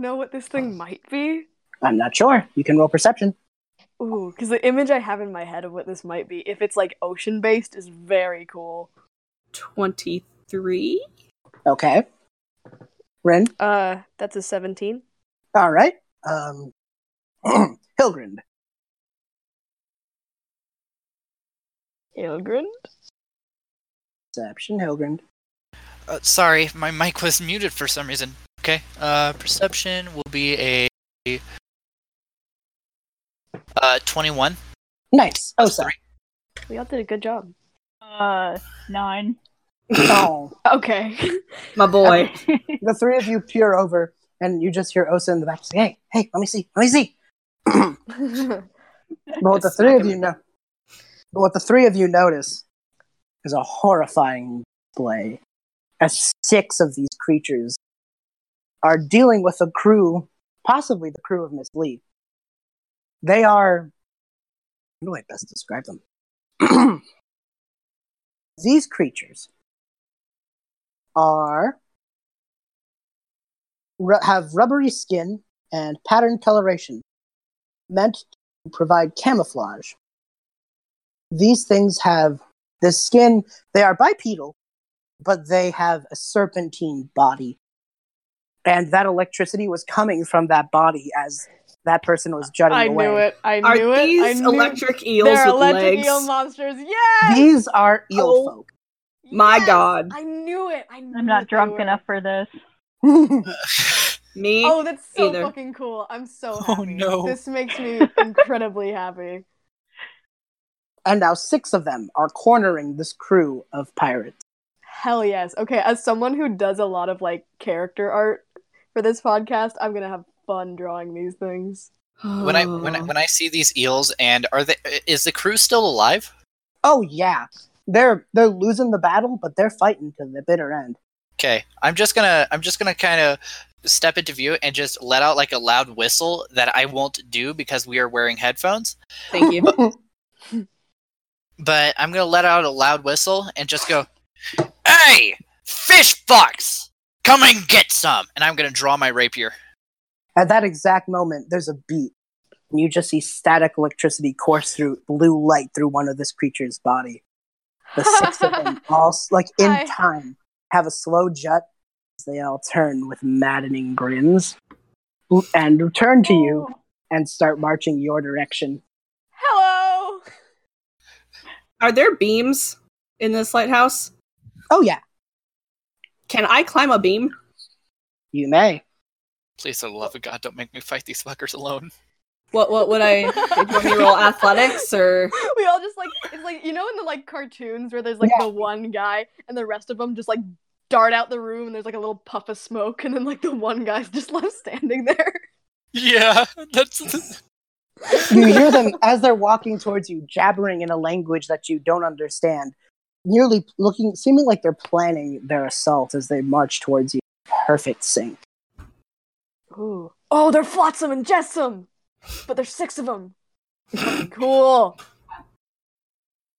know what this thing might be? I'm not sure. You can roll perception. Ooh, because the image I have in my head of what this might be, if it's like ocean based, is very cool. 23? Okay. Rynn. Uh, that's a 17. All right. Um, Hilgrund. Ilgrind? Perception. Hilgrund. Uh, sorry, my mic was muted for some reason. Okay. Uh, perception will be a uh 21. Nice. Oh, sorry. We all did a good job. Uh, nine. Oh. Okay. My boy. the three of you peer over, and you just hear Ossa in the back say, "Hey, hey, let me see, let me see." but what the three of you know, but what the three of you notice is a horrifying display, as six of these creatures are dealing with a crew, possibly the crew of Miss Lee. They are. How do I best describe them? these creatures are have rubbery skin and patterned coloration meant to provide camouflage. These things have the skin, they are bipedal, but they have a serpentine body. And that electricity was coming from that body as that person was jutting I away. knew it. I Are knew it. I these knew electric eels They're with electric legs? eel monsters. Yes! These are eel Oh. folk. My Yes! God. I knew it. I knew I'm not drunk were. enough for this. Me? Oh, that's so Either. fucking cool. I'm so Oh, happy. no. This makes me incredibly happy. and now six of them are cornering this crew of pirates. Hell yes. Okay, as someone who does a lot of like character art for this podcast, I'm gonna have fun drawing these things. When I when I, when I see these eels and are they is the crew still alive? Oh yeah, they're they're losing the battle, but they're fighting to the bitter end. Okay, I'm just gonna I'm just gonna kind of step into view and just let out like a loud whistle that I won't do because we are wearing headphones. Thank you. But I'm gonna let out a loud whistle and just go, "Hey, fish fucks, come and get some!" And I'm gonna draw my rapier. At that exact moment, there's a beat, and you just see static electricity course through blue light through one of this creature's body. The six of them, all like in Hi. time, have a slow jut as they all turn with maddening grins and turn to you oh. and start marching your direction. Hello. Are there beams in this lighthouse? Oh yeah, Can I climb a beam? you may. Please, for the love of God, don't make me fight these fuckers alone. What what would I do you want me roll athletics or we all just like it's like you know in the like cartoons where there's like Yeah. the one guy and the rest of them just like dart out the room and there's like a little puff of smoke and then like the one guy's just left standing there. Yeah, that's You hear them as they're walking towards you, jabbering in a language that you don't understand, nearly looking, seeming like they're planning their assault as they march towards you. Perfect sync. Ooh. Oh, they're Flotsam and Jetsam, but there's six of them. cool.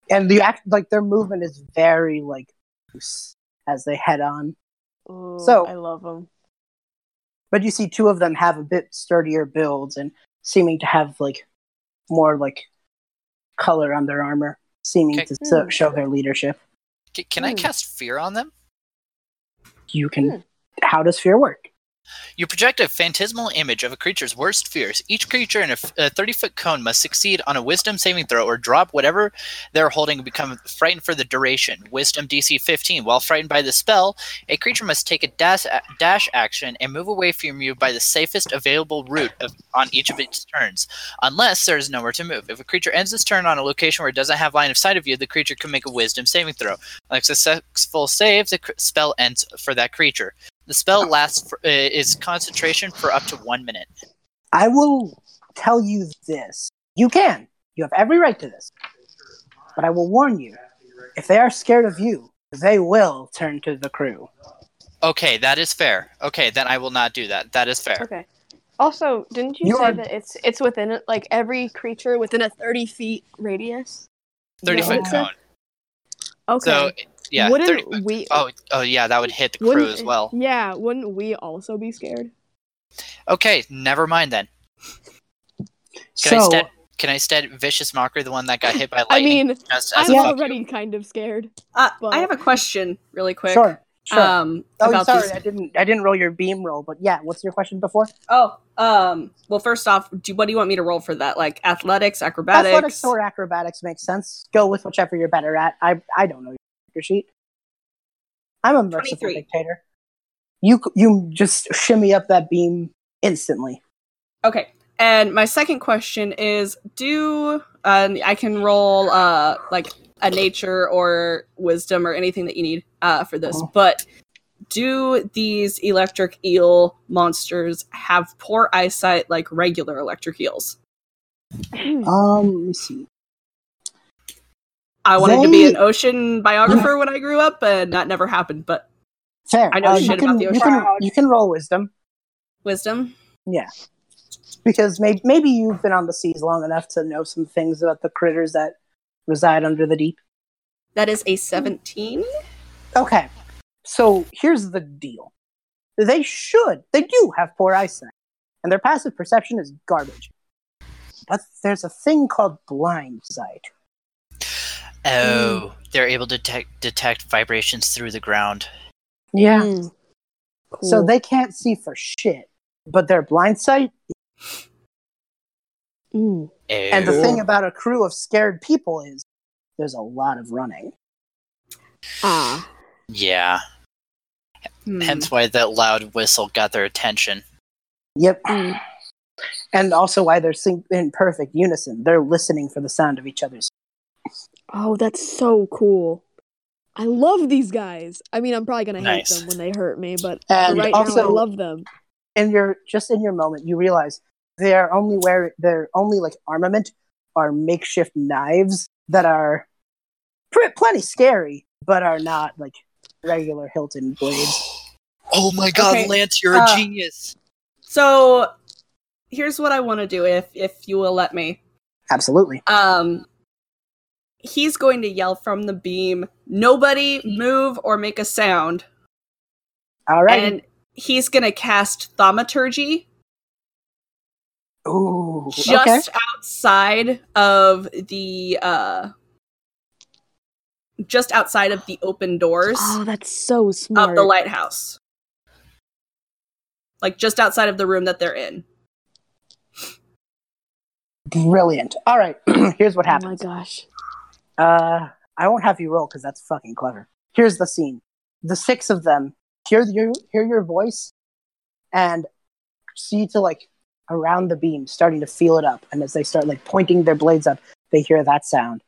and the act like their movement is very like loose as they head on. Ooh, So- I love them. But you see two of them have a bit sturdier builds and seeming to have like more like color on their armor, seeming Okay. to so- Hmm. show their leadership. C- can I Hmm. cast fear on them? You can. Hmm. How does fear work? You project a phantasmal image of a creature's worst fears. Each creature in a 30 foot cone must succeed on a wisdom saving throw or drop whatever they're holding and become frightened for the duration. Wisdom DC 15. While frightened by the spell, a creature must take a dash, dash action and move away from you by the safest available route of, on each of its turns, unless there is nowhere to move. If a creature ends its turn on a location where it doesn't have line of sight of you, the creature can make a wisdom saving throw. On a successful save, the cr- spell ends for that creature. The spell lasts for, uh, is concentration for up to one minute. I will tell you this. You can. You have every right to this. But I will warn you if they are scared of you, they will turn to the crew. Okay, that is fair. Okay, then I will not do that. That is fair. Okay. Also, didn't you, You say are- that it's it's within it like every creature within a thirty feet radius? Thirty Yeah. foot cone. Okay. So yeah, wouldn't 30 we? Oh, oh yeah, that would hit the crew as well. Yeah. Wouldn't we also be scared? Okay, never mind then. Can I So instead can I instead vicious mockery the one that got hit by lightning? I mean, just as I'm a fuck you? already kind of scared. Uh, But- I have a question, really quick. sure, sure. Um, oh, about sorry, these- I didn't. I didn't roll your beam roll, but yeah. What's your question before? Oh, um. Well, first off, do, what do you want me to roll for that? Like athletics, acrobatics? Athletics or acrobatics makes sense. Go with whichever you're better at. I I don't know your sheet. I'm a merciful dictator. You you just shimmy up that beam instantly. Okay. And my second question is: Do uh, I can roll uh like a nature or wisdom or anything that you need uh for this? Oh. But do these electric eel monsters have poor eyesight like regular electric eels? Um, let me see. I wanted to be an ocean biographer when I grew up, and that never happened. But Fair. I know uh, shit you about can, the you ocean. can you can roll wisdom. wisdom. Yeah. Because maybe maybe you've been on the seas long enough to know some things about the critters that reside under the deep. That is a seventeen. Okay. So here's the deal. They should, they do have poor eyesight, and their passive perception is garbage. But there's a thing called blind sight. Oh, they're able to detect, detect vibrations through the ground. Yeah. Mm. So they can't see for shit, but their blind sight. Mm. And the Oh. thing about a crew of scared people is there's a lot of running. Ah. Yeah, Hmm. hence why that loud whistle got their attention. Yep. Mm. And also why they're sing- in perfect unison. They're listening for the sound of each other's. Oh, that's so cool. I love these guys. I mean, I'm probably gonna hate them when they hurt me, but And right now I love them. And you're just in your moment you realize they're only wearing their only like armament are makeshift knives that are pr- plenty scary but are not like regular hilton blades Oh my god, Okay, Lance, you're uh, a genius. So here's what I want to do, if if you will let me. absolutely Um, he's going to yell from the beam. Nobody move or make a sound, all right and he's gonna cast thaumaturgy Ooh, just okay outside of the uh, just outside of the open doors Oh, that's so smart. of the lighthouse, like just outside of the room that they're in. brilliant all right here's what happens. Oh my gosh. Uh i won't have you roll because that's fucking clever. Here's the scene. The six of them hear your hear your voice and see to like around the beam starting to feel it up. And as they start like pointing their blades up they hear that sound.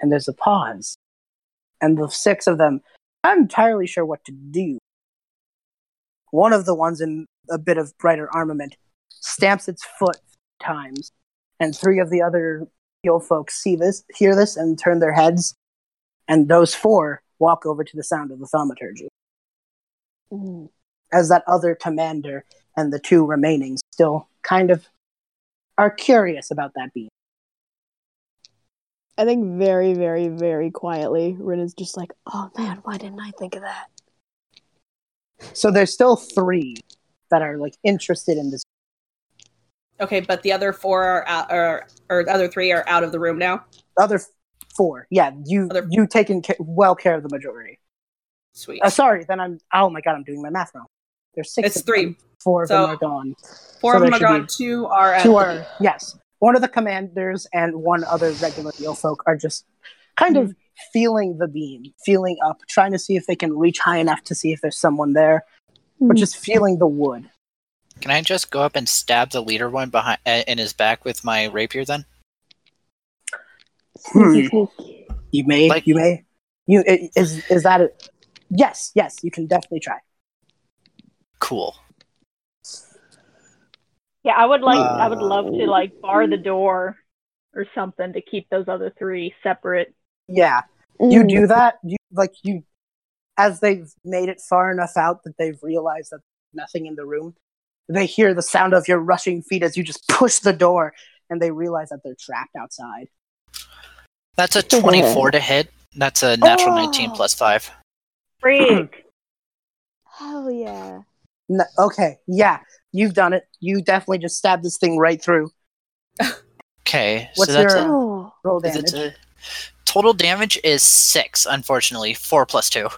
And there's a pause. And the six of them i'm entirely sure what to do. One of the ones in a bit of brighter armament stamps its foot times and three of the other Yo folks see this, hear this, and turn their heads, and those four walk over to the sound of the thaumaturgy. Mm. As that other commander and the two remaining still kind of are curious about that beam. I think very, very, very quietly, Rynn is just like, "Oh man, why didn't I think of that?" So there's still three that are like interested in this. Okay, but the other four are out, or or the other three are out of the room now. The other four, yeah, you Other- you taken ca- well care of the majority. Sweet. Uh, sorry, then I'm. Oh my god, I'm doing my math wrong. There's six. It's of them. three. Four of them are gone. Four so of them are gone. Two are at two the are yes one of the commanders and one other regular Eel folk are just kind of feeling the beam feeling up trying to see if they can reach high enough to see if there's someone there but Hmm. just feeling the wood Can I just go up and stab the leader one behind uh, in his back with my rapier then? Hmm. you may Like- you may you is is that it yes yes you can definitely try Cool. Yeah, I would like I would love Uh, to like bar the door or something to keep those other three separate. yeah you Mm. do that you like you as they've made it far enough out that they've realized that nothing in the room they hear the sound of your rushing feet as you just push the door and they realize that they're trapped outside That's a 24 to hit. That's a natural 19 Oh. plus 5. Freak. Hell yeah. No, okay, yeah. you've done it. You definitely just stabbed this thing right through. Okay, What's so that's your- a, Oh. Roll damage. it a- total damage is six. Unfortunately, four plus two.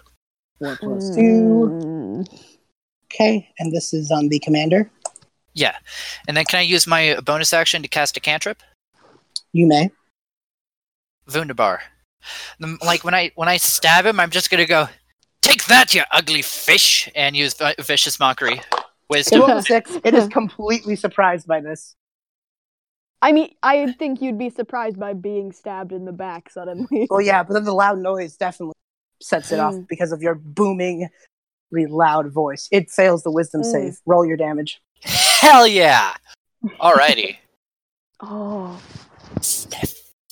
Four plus two. Mm. Okay, and this is on the commander. Yeah, and then can I use my bonus action to cast a cantrip? You may. Wunderbar. Like when I when I stab him, I'm just gonna go, "Take that, you ugly fish!" and use vi- vicious mockery. Wisdom. six. It is completely surprised by this. I mean, I think you'd be surprised by being stabbed in the back suddenly. Well, yeah, but then the loud noise definitely sets it off Mm. because of your booming, really loud voice. It fails the wisdom Mm. save. Roll your damage. Hell yeah! Alrighty. Oh.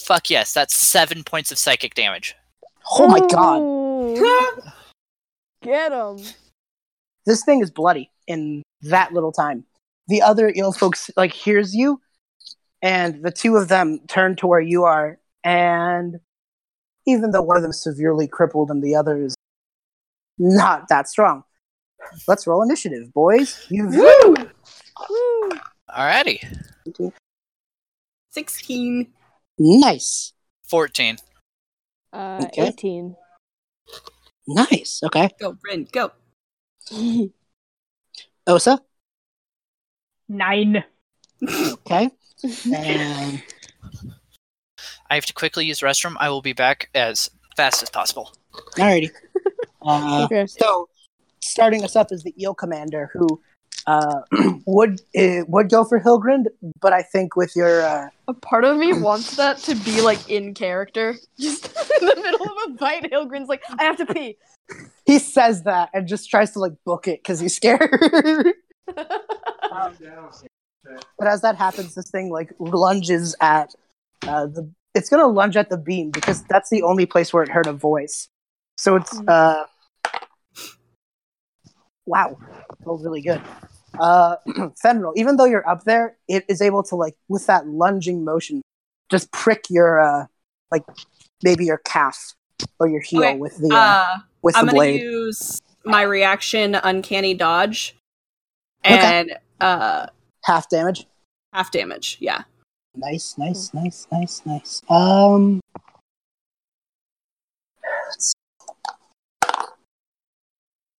Fuck yes, that's seven points of psychic damage. Oh my god. Get him. this thing is bloody in that little time. The other eel folks like hears you, and the two of them turn to where you are, and even though one of them is severely crippled and the other is not that strong, let's roll initiative, boys. You've Woo. Alrighty. Sixteen. nice, Fourteen. Uh, Okay. 18. nice. Okay, Go, Bryn, go. Ossa. Nine. Okay, and I have to quickly use the restroom. I will be back as fast as possible. alrighty. Uh, okay. So, starting us up is the eel commander who uh, would uh, would go for Hilgrund, but I think with your uh, A part of me wants that to be like in character. Just in the middle of a fight, Hilgrund's like, I have to pee. he says that and just tries to like book it because he's scared. but as that happens, this thing like lunges at uh, the. It's gonna lunge at the beam because that's the only place where it heard a voice. So it's uh, wow, feels really good. Uh, Fenral, even though you're up there, it is able to like with that lunging motion, just prick your uh, like maybe your calf or your heel Okay, with the uh, Uh, with I'm the gonna use my reaction uncanny dodge Okay. and uh Half damage. half damage. Yeah. Nice, nice, nice, nice, nice. Um,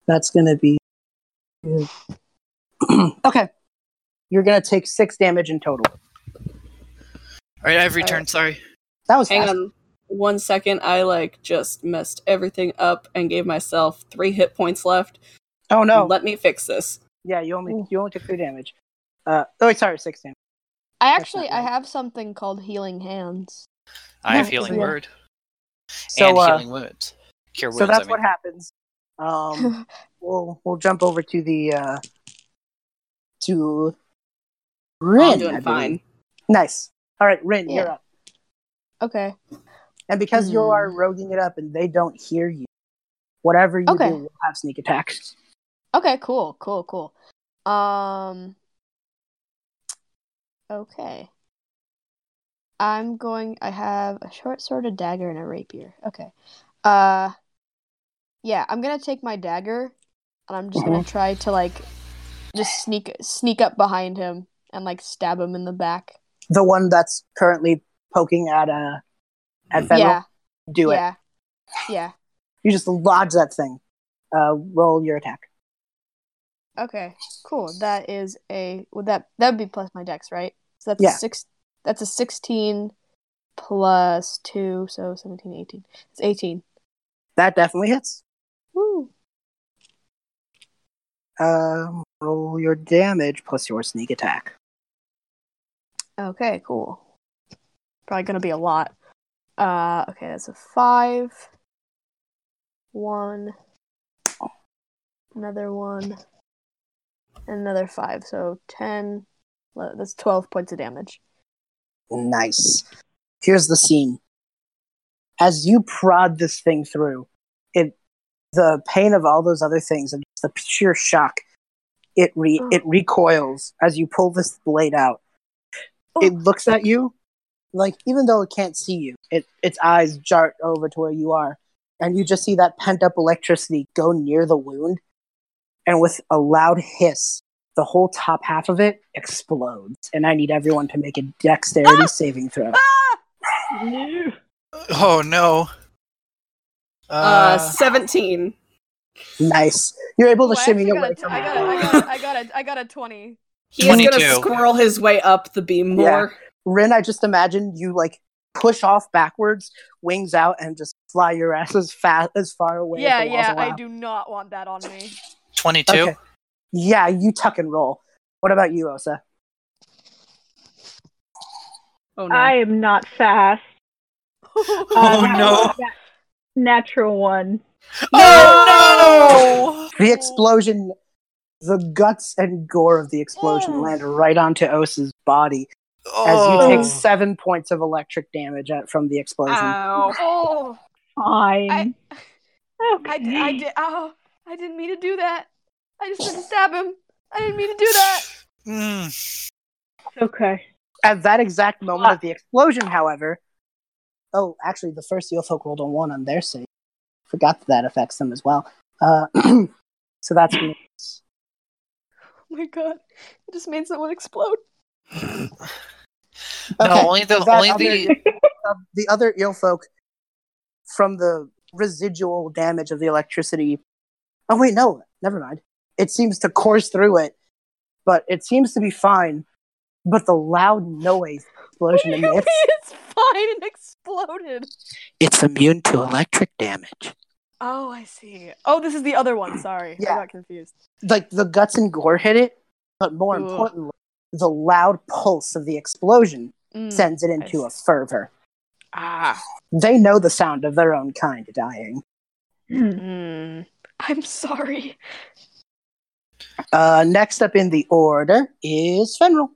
that's gonna be okay. You're gonna take six damage in total. Alright, I've returned, sorry. That was Hang fast. on one second. I like just messed everything up and gave myself three hit points left. Oh no! Let me fix this. yeah, you only Ooh. you only took three damage. Uh, oh, wait, sorry, six damage. I actually, I right. have something called healing hands. I have healing yeah. word. So, and uh, healing wounds. Cure wounds, so that's I mean. what happens. Um, we'll we'll jump over to the uh to Rynn. I'm doing fine. Nice. All right, Rynn, you're up. Okay. And because you Hmm. are roguing it up and they don't hear you, whatever you Okay. do will have sneak attack. Okay, cool, cool, cool. Um Okay. I'm going I have a short sword, a dagger, and a rapier. Okay. Uh yeah, I'm gonna take my dagger and I'm just gonna try to like just sneak sneak up behind him and like stab him in the back. The one that's currently poking at uh at Fenrir. Yeah, do it. yeah. Yeah. You just lodge that thing. Uh, roll your attack. Okay, cool. That is a would that that would be plus my dex, right? So that's Yeah. a six that's a sixteen plus two, so 17, 18. It's eighteen. That definitely hits. Woo. Um, roll your damage plus your sneak attack. Okay, cool. Probably gonna be a lot. Uh okay, that's a five. One. Another one. And another five, so ten. That's twelve points of damage. Nice. Here's the scene. As you prod this thing through, the pain of all those other things and just the sheer shock, it re Ugh. it recoils as you pull this blade out. It oh. looks at you, like even though it can't see you, it its eyes jart over to where you are, and you just see that pent up electricity go near the wound, and with a loud hiss, the whole top half of it explodes, and I need everyone to make a dexterity ah! saving throw. No. Oh no. Uh, 17. Nice. You're able to I shimmy actually away got a- from I got a- I got a- I got a I got a twenty. He is going to squirrel his way up the beam Yeah. more. Rynn, I just imagine you like push off backwards, wings out, and just fly your ass as fast as far away. Yeah, as yeah, I do not want that on me. 22. Okay. Yeah, you tuck and roll. What about you, Ossa? Oh no. I am not fast. Oh, Uh, no. That- Natural one. Oh no! The explosion, the guts and gore of the explosion Oh. land right onto Ossa's body no! as you Oh. take seven points of electric damage at, from the explosion. Ow. oh, Fine. I- okay. I, I did. Oh, I didn't mean to do that. I just didn't stab him. I didn't mean to do that. Mm. Okay. At that exact moment of the explosion, however, oh, actually, the first eel folk rolled a one on their save. Forgot that that affects them as well. Uh, so that's Oh my god! It just made someone explode. Okay, No, only the only other- the uh, the other eel folk from the residual damage of the electricity. Oh wait, no, never mind. It seems to course through it, but it seems to be fine. But the loud noise explosion What do emits. Mean it's and exploded? It's immune to electric damage. Oh, I see. Oh, this is the other one. Sorry, Yeah. I got confused. Like the guts and gore hit it, but more Ugh. importantly, the loud pulse of the explosion Mm. sends it into a fervor. Ah. They know the sound of their own kind dying. Mm. I'm sorry. Uh, next up in the order is Fenral.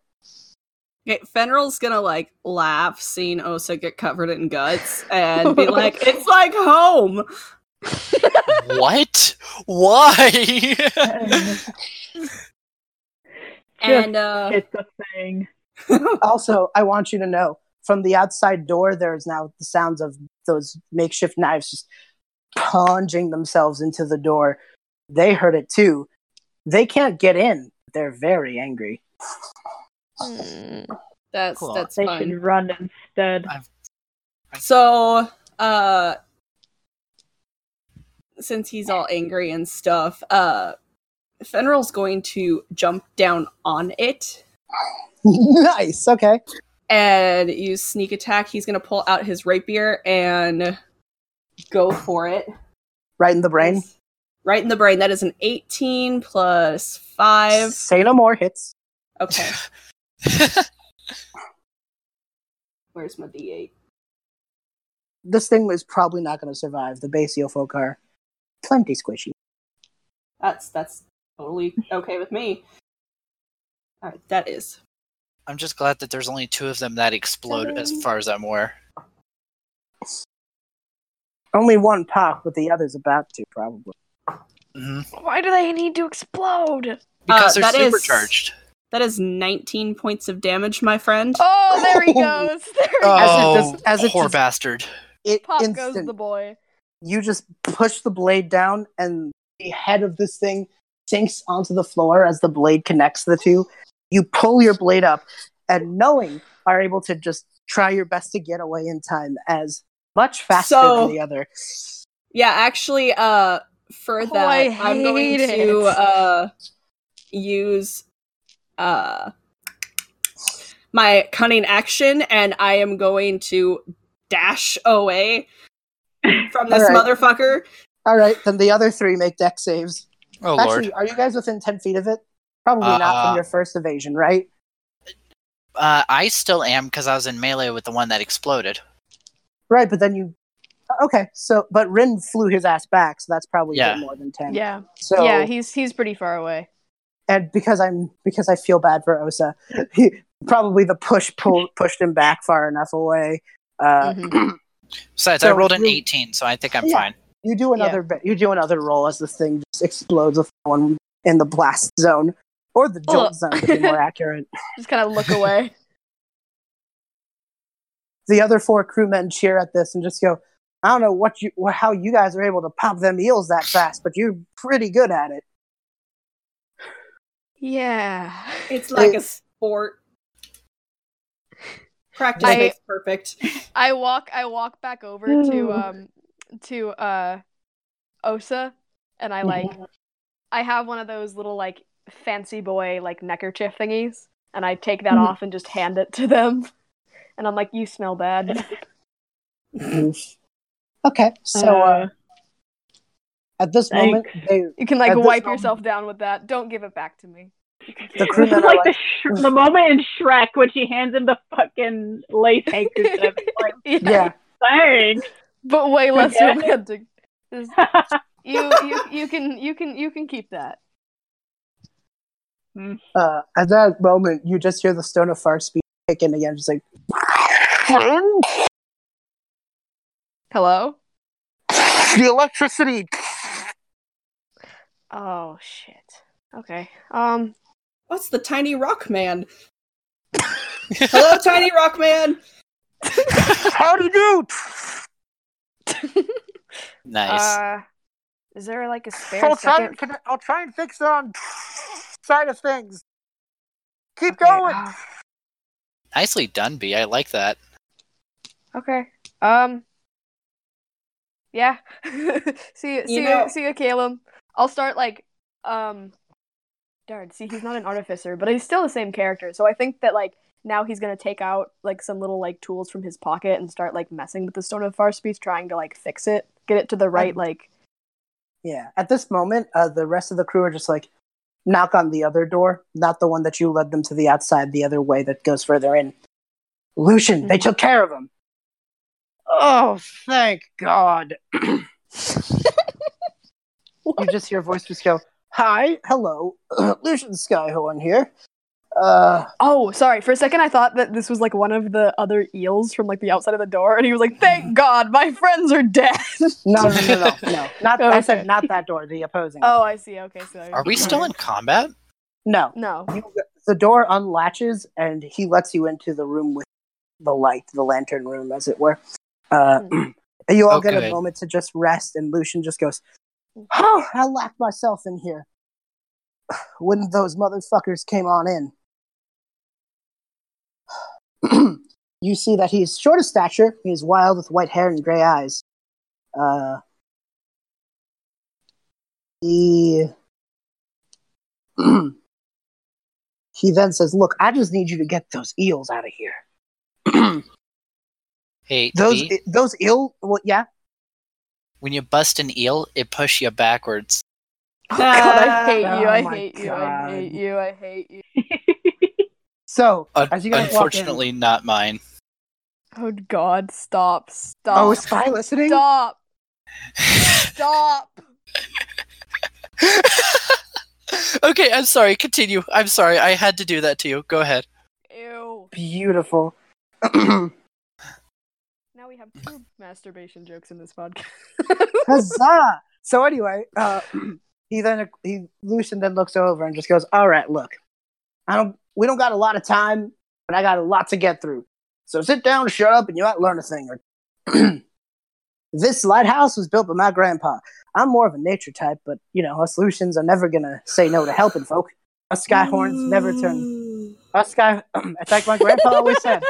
Okay, Fenrir's gonna like laugh seeing Ossa get covered in guts and be like, "It's like home." what? Why? And uh, It's a thing. Also, I want you to know from the outside door, there's now the sounds of those makeshift knives just plunging themselves into the door. They heard it too. They can't get in. They're very angry. Mm. that's Cool. that's They fine. should run instead. So, uh, since he's all angry and stuff, uh, Fenrir's going to jump down on it nice. Okay. and use sneak attack. He's going to pull out his rapier and go for it. Right in the brain. Right in the brain. That is an 18 plus 5. Say no more hits. Okay. Where's my d8? This thing is probably not going to survive. The base eel folk are plenty squishy. That's that's totally okay with me. All right, that is I'm just glad that there's only two of them that explode, as far as I'm aware. Only one pop, but the other's about to, probably. hmm Why do they need to explode? Because Uh, they're that is- supercharged. That is 19 points of damage, my friend. Oh, there he goes. There he As it Oh, does- as it poor just- bastard. It Pop instant. goes the boy. you just push the blade down and the head of this thing sinks onto the floor as the blade connects the two. You pull your blade up and knowing are able to just try your best to get away in time as much faster So- than the other. Yeah, actually, uh, for Oh, that, I I'm going hate to uh use uh my cunning action, and I am going to dash away from this Alright. motherfucker. All right, then the other three make dex saves. Oh Actually, lord. are you guys within 10 feet of it? Probably not Uh, from your first evasion, right? Uh, I still am because I was in melee with the one that exploded. Right, but then you. Okay, so but Rynn flew his ass back, so that's probably Yeah. more than ten. Yeah. So yeah, he's he's pretty far away. And because I'm because I feel bad for Ossa, he, probably the push pull pushed him back far enough away. Uh, Mhm. Besides, I rolled an really- 18, so I think I'm Yeah. fine. You do another bit. You do another roll as this thing just explodes with one in the blast zone or the jolt Ugh. zone to be more accurate. Just kind of look away. The other four crewmen cheer at this and just go, "I don't know what you how you guys are able to pop them eels that fast, but you're pretty good at it." Yeah. It's like It- a sport. Practice I- makes perfect. I walk I walk back over to um to uh Ossa and I like I have one of those little like fancy boy like neckerchief thingies and I take that Mhm. off and just hand it to them. And I'm like, you smell bad. Okay, so uh, at this Thanks. moment, they You can like At this wipe moment- yourself down with that. Don't give it back to me. You can keep The crew This is member like the, sh- the moment in Shrek when she hands him the fucking lace handkerchief. like, yeah. thanks. But way less Okay. romantic. You you you can you can you can keep that. Uh, at that moment, you just hear the stone of far speech kick in again, just like Hello? the electricity. Oh shit. Okay. Um What's the tiny rock man? Hello, tiny rock man. How do you do? Nice. uh is there like a spare I'll try, second? can I- I'll try and fix it on side of things. Keep Okay, going. uh, Nicely done, B. I like that. okay. Um Yeah. see you, see you, know- see you, Caleb. I'll start like um darn, see he's not an artificer, but he's still the same character. So I think that like now he's gonna take out like some little like tools from his pocket and start like messing with the stone of far speech, trying to like fix it, get it to the right Um, like Yeah. At this moment, uh, the rest of the crew are just like knock on the other door, not the one that you led them to the outside, the other way that goes further in. Lucian, they Mhm. took care of him. Oh, thank God. you just hear a voice just go, Hi, hello, Lucian Skyhorn here. Uh, Oh, sorry. For a second, I thought that this was like one of the other eels from like the outside of the door, and he was like, "Thank God, my friends are dead." no, no, no, no, no. Not, I said not that door, the opposing. oh, I see. Okay, so Are we still in combat? No. No. You, the door unlatches and he lets you into the room with the light, the lantern room, as it were. Uh, and you all Oh, get a moment to just rest, and Lucian just goes, "Oh, I locked myself in here when those motherfuckers came on in." you see that he's short of stature. He's wild with white hair and gray eyes. Uh, he he then says, "Look, I just need you to get those eels out of here. Hey, those those eel. Well, yeah. When you bust an eel, it push you backwards. Oh, God, I hate you. I hate you. I hate you. I hate you. So Un- as you guys walk in, unfortunately, not mine. Oh God, stop. Stop. oh, is Spy listening? Stop. Stop. okay, I'm sorry. Continue. I'm sorry. I had to do that to you. Go ahead. Ew. Beautiful. Have two masturbation jokes in this podcast. Huzzah! So anyway, uh, he then he Lucian then looks over and just goes, "All right, look, I don't. We don't got a lot of time, but I got a lot to get through. So sit down, shut up, and you might learn a thing or." this lighthouse was built by my grandpa. I'm more of a nature type, but you know, us Lucians are never gonna say no to helping folk. Us Skyhorns never turn. Us Sky, it's like my grandpa always said.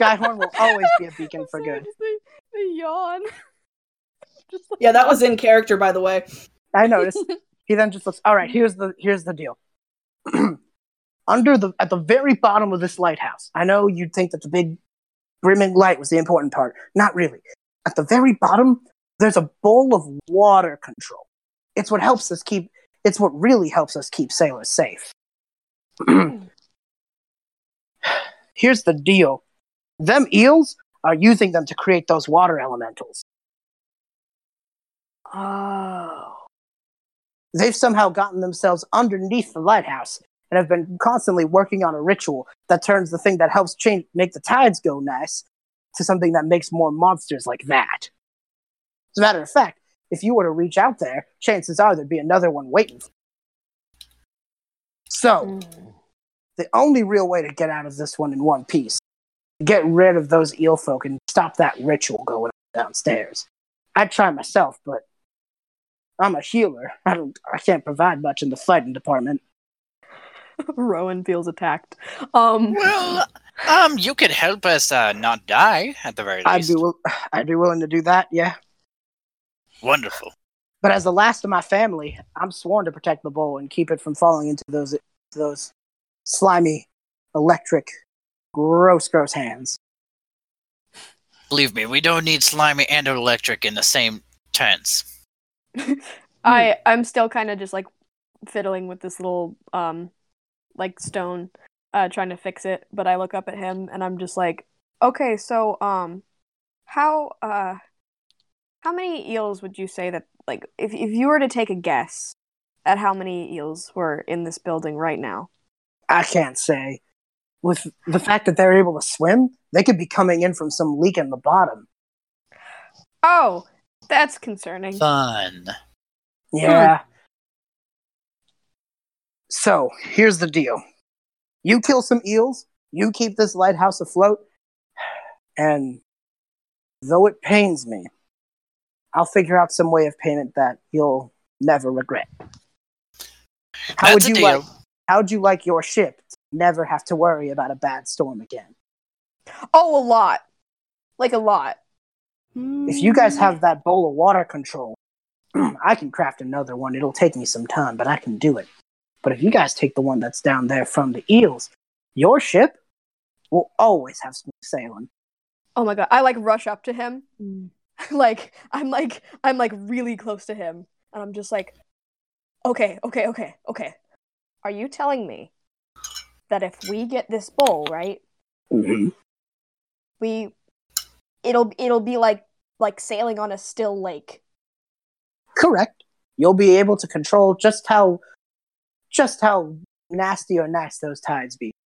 Skyhorn will always be a beacon for good. just the, the yawn. just like, Yeah, that was in character, by the way. I noticed. he then just looks. All right, here's the here's the deal. Under the at the very bottom of this lighthouse, I know you'd think that the big brimming light was the important part. Not really. At the very bottom, there's a bowl of water control. It's what helps us keep. It's what really helps us keep sailors safe. here's the deal. Them eels are using them to create those water elementals. oh. they've somehow gotten themselves underneath the lighthouse and have been constantly working on a ritual that turns the thing that helps change make the tides go nice to something that makes more monsters like that. As a matter of fact, if you were to reach out there, chances are there'd be another one waiting. So, hmm. the only real way to get out of this one in one piece, get rid of those eel folk and stop that ritual going downstairs. I'd try myself, but I'm a healer. I don't. I can't provide much in the fighting department. Rowan feels attacked. Um, Well, um, you could help us uh, not die at the very I'd least. be will- I'd be willing to do that. Yeah. Wonderful. But as the last of my family, I'm sworn to protect the bowl and keep it from falling into those those slimy, electric, gross, gross hands. Believe me, we don't need slimy and electric in the same tense. I I'm still kind of just like fiddling with this little um like stone uh trying to fix it, but I look up at him and I'm just like, "Okay, so um how uh how many eels would you say that like if if you were to take a guess at how many eels were in this building right now?" I can't say. With the fact that they're able to swim, they could be coming in from some leak in the bottom. Oh, that's concerning. Fun. Yeah. So here's the deal: you kill some eels, you keep this lighthouse afloat, and though it pains me, I'll figure out some way of payment that you'll never regret. How That's would a you deal. like? How'd you like your ship to never have to worry about a bad storm again? Oh, a lot. Like a lot. If you guys have that bowl of water control, I can craft another one. It'll take me some time, but I can do it. But if you guys take the one that's down there from the eels, your ship will always have smooth sailing. Oh my god, I like rush up to him. Mm. like I'm like I'm like really close to him and I'm just like okay, okay, okay, okay. Are you telling me that if we get this bowl, right? Mm-hmm. We it'll it'll be like like sailing on a still lake. Correct. You'll be able to control just how just how nasty or nice those tides be.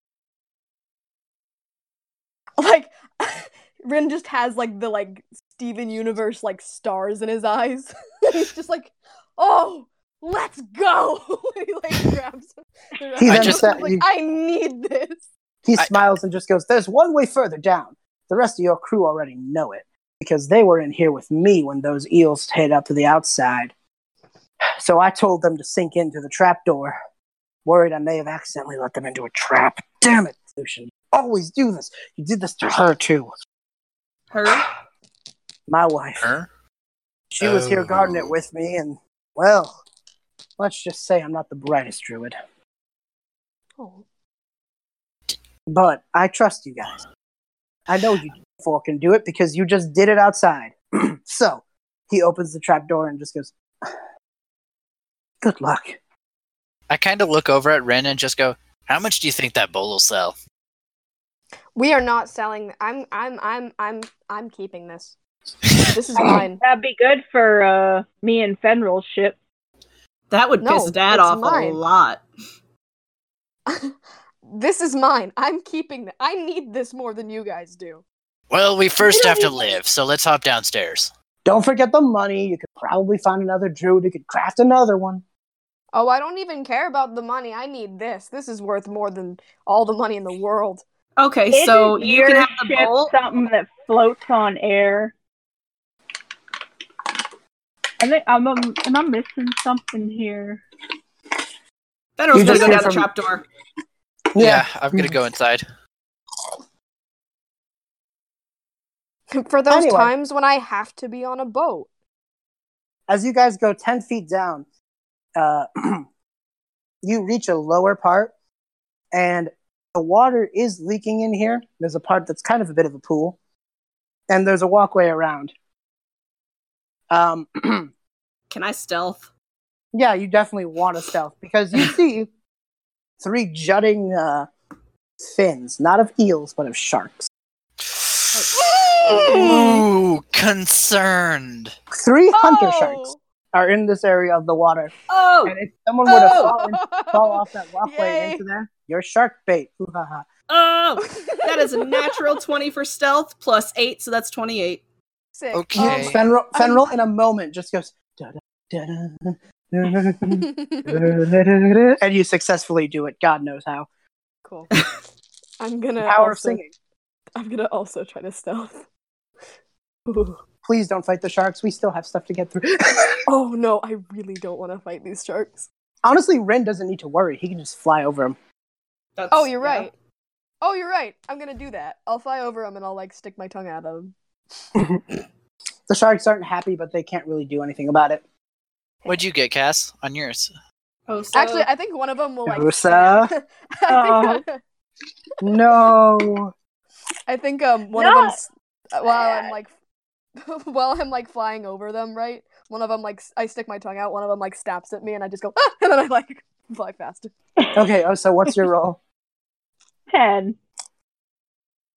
Like Rynn just has like the like Steven Universe like stars in his eyes. He's just like, "Oh, let's go!" he like grabs. The He then of just- us, like, you- I need this. He I- smiles and just goes, There's one way further down. The rest of your crew already know it because they were in here with me when those eels hid up to the outside. So I told them to sink into the trapdoor, worried I may have accidentally let them into a trap. Damn it, Lucian. You always do this. You did this to her too. Her? My wife. Her? She was here guarding Oh. it with me, and, well, let's just say I'm not the brightest druid. Oh. But I trust you guys. I know you four can do it because you just did it outside. so he opens the trap door and just goes, Good luck. I kind of look over at Rynn and just go, "How much do you think that bowl will sell?" We are not selling. I'm I'm I'm I'm I'm keeping this. This is mine. That'd be good for uh, me and Fenrir's ship. That would No, piss Dad it's off a lot. this is mine. I'm keeping it. I need this more than you guys do. Well, we first have to live, so let's hop downstairs. Don't forget the money. You could probably find another druid who could craft another one. Oh, I don't even care about the money. I need this. This is worth more than all the money in the world. Okay, Isn't so you your can have the ship bowl. something that floats on air. I think I'm. Um, am I missing something here? Fenral's gonna go hear down the from- trapdoor. Yeah, I'm gonna go inside. For those Anyway. times when I have to be on a boat. As you guys go 10 feet down, uh, you reach a lower part, and the water is leaking in here. There's a part that's kind of a bit of a pool, and there's a walkway around. Um, Can I stealth? yeah, you definitely want to stealth because you see three jutting uh, fins, not of eels, but of sharks. Ooh, concerned. Three hunter Oh! sharks are in this area of the water, Oh! and if someone were to Oh! fall, fall off that walkway Yay. into there, you're shark bait. Ooh, ha, ha. Oh! That is a natural 20 for stealth plus 8, so that's 28. Sick. Okay. Um, Fenral, Fenral in a moment just goes, "Da-da, da-da, da-da, and you successfully do it. God knows how. cool. I'm gonna Power of also, singing. I'm gonna also try to stealth. Ooh. Please don't fight the sharks. We still have stuff to get through. Oh no, I really don't want to fight these sharks. Honestly, Rynn doesn't need to worry. He can just fly over them. That's, Oh, you're yeah. right. Oh, you're right. I'm gonna do that. I'll fly over them and I'll like stick my tongue at him. The sharks aren't happy, but they can't really do anything about it. What'd you get, Cass, on yours? Oh, so Actually, I think one of them will like. Usa? I think, No. I think um one No. of them while I'm like while I'm like flying over them, right? One of them like I stick my tongue out. One of them like snaps at me, and I just go ah! and then I like fly faster. Okay, oh, so what's your roll? Ten.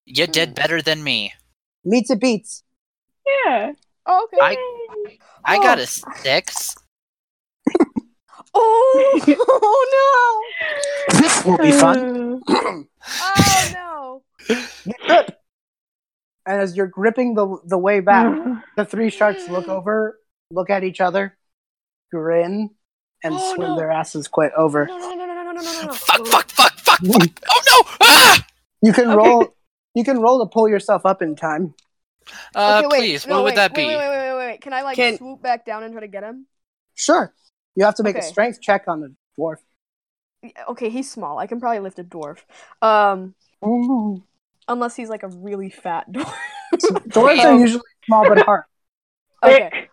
You Hmm. did better than me meets a beats. Yeah. Oh, okay. I, I oh. got a oh. six. oh, oh no! This will be fun. oh no! And as you're gripping the the way back, the three sharks look over, look at each other, grin, and oh, swim no. their asses quite over. No, no, no, no, no, no, no, no! Fuck! Fuck! Fuck! Fuck! fuck. Oh no! Ah! You can okay. roll. You can roll to pull yourself up in time. Uh, okay, wait. please, no, what would that wait, be? Wait, wait, wait, wait, wait. Can I like Can- swoop back down and try to get him? Sure. You have to make a strength check on the dwarf. Okay, he's small. I can probably lift a dwarf. Um, unless he's like a really fat dwarf. Dwarves are usually small but hard. Okay, thick.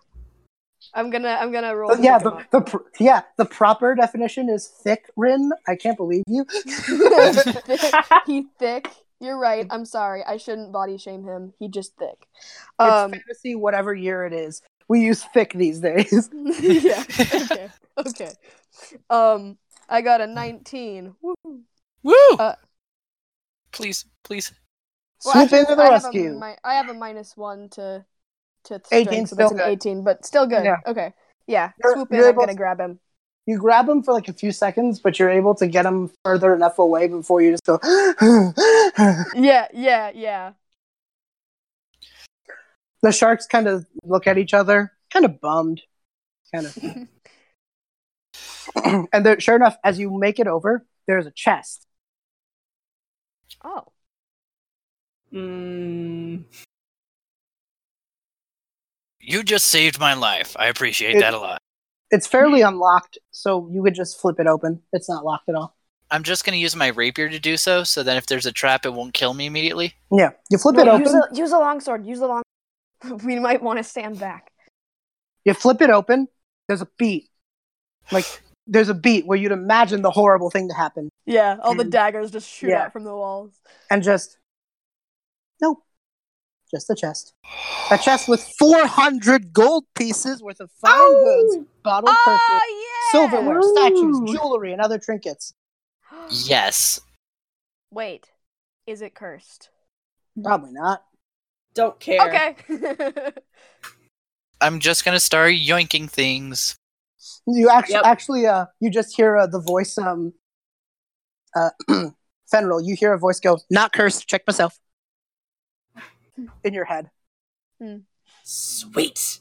I'm gonna I'm gonna roll. Yeah, the, the pr- yeah the proper definition is thick Rynn. I can't believe you. He's thick. You're right. I'm sorry. I shouldn't body shame him. He just thick. Um, It's fantasy, whatever year it is. We use thick these days. yeah. Okay. Okay. Um, I got a 19. Woo. Woo! Uh, please, please. Well, Swoop actually, into the I have a rescue. mi- I have a minus one to to 18 strength, so still that's an good. 18, but still good. Yeah. Okay. Yeah. You're- Swoop in. you're I'm gonna to- grab him. You grab him for like a few seconds, but you're able to get him further enough away before you just go. Yeah. Yeah. Yeah. the sharks kind of look at each other, kind of bummed, kind of. and there, sure enough, as you make it over, there's a chest. Oh. Mm, You just saved my life. I appreciate It- that a lot. It's fairly unlocked, so you could just flip it open. It's not locked at all. I'm just gonna use my rapier to do so, so then if there's a trap, it won't kill me immediately. Yeah, you flip No, it use open. a use a longsword. Use a long. we might want to stand back. You flip it open. There's a beat, like there's a beat where you'd imagine the horrible thing to happen, Yeah. All the Mm. daggers just shoot Yeah. out from the walls. and just nope, just a chest. A chest with 400 gold pieces worth of fine goods, bottled perfume, Oh yeah. silverware, statues, jewelry, and other trinkets. Yes. Wait. Is it cursed? Probably not. don't care. Okay. I'm just gonna start yoinking things. You actually, Yep. actually, uh, you just hear uh, the voice, um, uh, Fenral. You hear a voice go, "Not cursed. Check myself." In your head. Hmm. Sweet.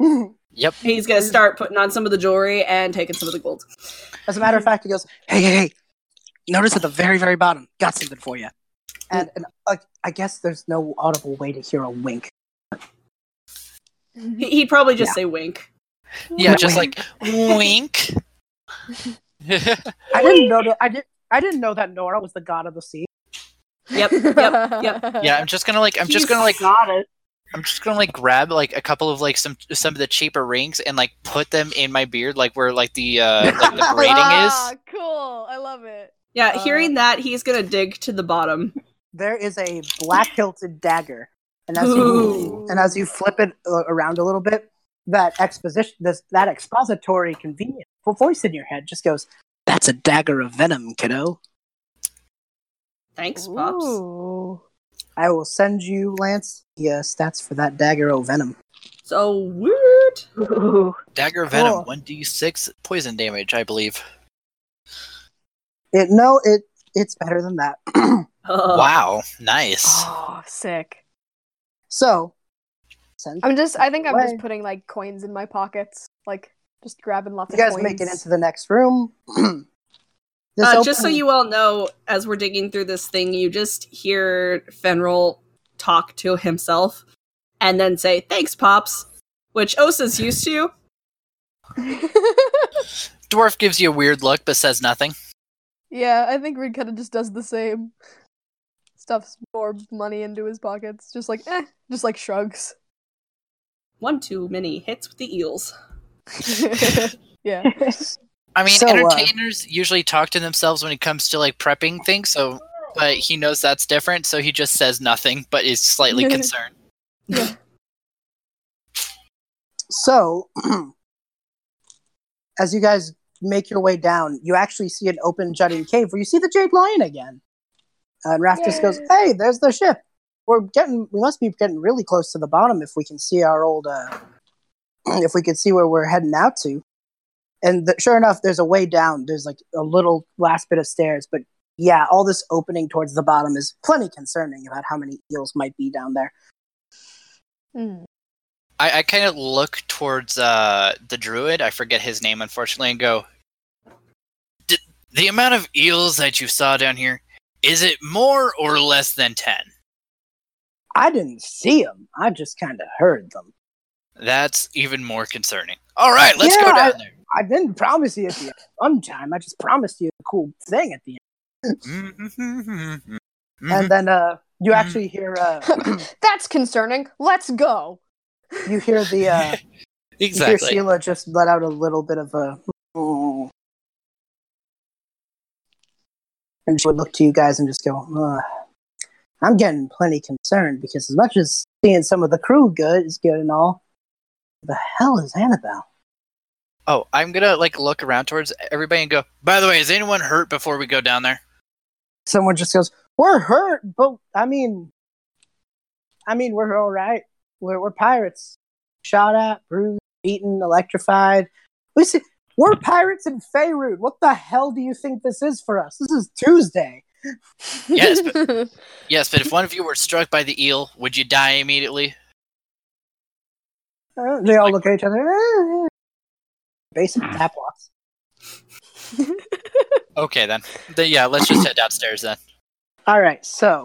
Yep. He's gonna start putting on some of the jewelry and taking some of the gold. As a matter of fact, he goes, "Hey, hey, hey! Notice at the very, very bottom, got something for you." And, and like, I guess there's no audible way to hear a wink. He- He'd probably just say wink. Yeah, just like wink. I didn't know that. I didn't. I didn't know that Nora was the god of the sea. Yep, yep, yep. yeah, I'm just gonna like I'm just gonna like got it. I'm just gonna like grab like a couple of like some some of the cheaper rings and like put them in my beard, like where like the uh like the braiding Ah, is. cool. I love it. Yeah, Uh, hearing that, he's gonna dig to the bottom. There is a black hilted dagger, and as you and as you flip it uh, around a little bit, that exposition, this that expository convenient voice in your head just goes, "That's a dagger of venom, kiddo." Thanks, Pops. Ooh. I will send you, Lance, the uh, stats for that dagger o venom. So weird. Ooh. Dagger venom, Cool. one d six poison damage, I believe. It no, it it's better than that. Uh, Wow, nice. Oh, sick. so, I'm just. I think I'm just putting like coins in my pockets, like just grabbing lots you of guys coins. make it into the next room. This Uh, just so you all know, as we're digging through this thing, you just hear Fenral talk to himself and then say, Thanks, Pops, which Ossa's used to. Dwarf gives you a weird look but says nothing. Yeah, I think Reed kind of just does the same. Stuffs more money into his pockets, just like eh, just like shrugs. One too many hits with the eels. yeah. I mean, So, uh, entertainers usually talk to themselves when it comes to like prepping things. So, but he knows that's different, so he just says nothing, but is slightly concerned. So, as you guys make your way down, you actually see an open jutting cave where you see the Jade Lion again. And Raph just goes, "Hey, there's the ship. We're getting. We must be getting really close to the bottom if we can see our old. Uh, if we could see where we're heading out to." And th- sure enough, there's a way down. There's like a little last bit of stairs, but yeah, all this opening towards the bottom is plenty concerning about how many eels might be down there. Hmm. I, I kind of look towards uh, the druid. I forget his name, unfortunately, and go. "Did The amount of eels that you saw down here is it more or less than ten? I didn't see them. I just kind of heard them. That's even more concerning. All right, let's Yeah, go down there. I didn't promise you at the end. One time, I just promised you a cool thing at the end. Mhm. And then uh, you Mhm. actually hear uh, That's concerning. Let's go. you hear the uh, you hear. Sheila just let out a little bit of a. And she would look to you guys and just go, Ugh. "I'm getting plenty concerned because as much as seeing some of the crew good is good and all, the hell is Annabelle?" Oh, I'm gonna like look around towards everybody and go. By the way, is anyone hurt before we go down there? Someone just goes, "We're hurt, but I mean, I mean, we're all right. We're we're pirates. Shot at, bruised, beaten, electrified. We see, we're pirates in Faerun. What the hell do you think this is for us? This is Tuesday. Yes, Yes, but if one of you were struck by the eel, would you die immediately? Uh, they all look at each other. "Eh, eh." Basic tap walks. Okay, then. then yeah, let's just head downstairs then. All right, so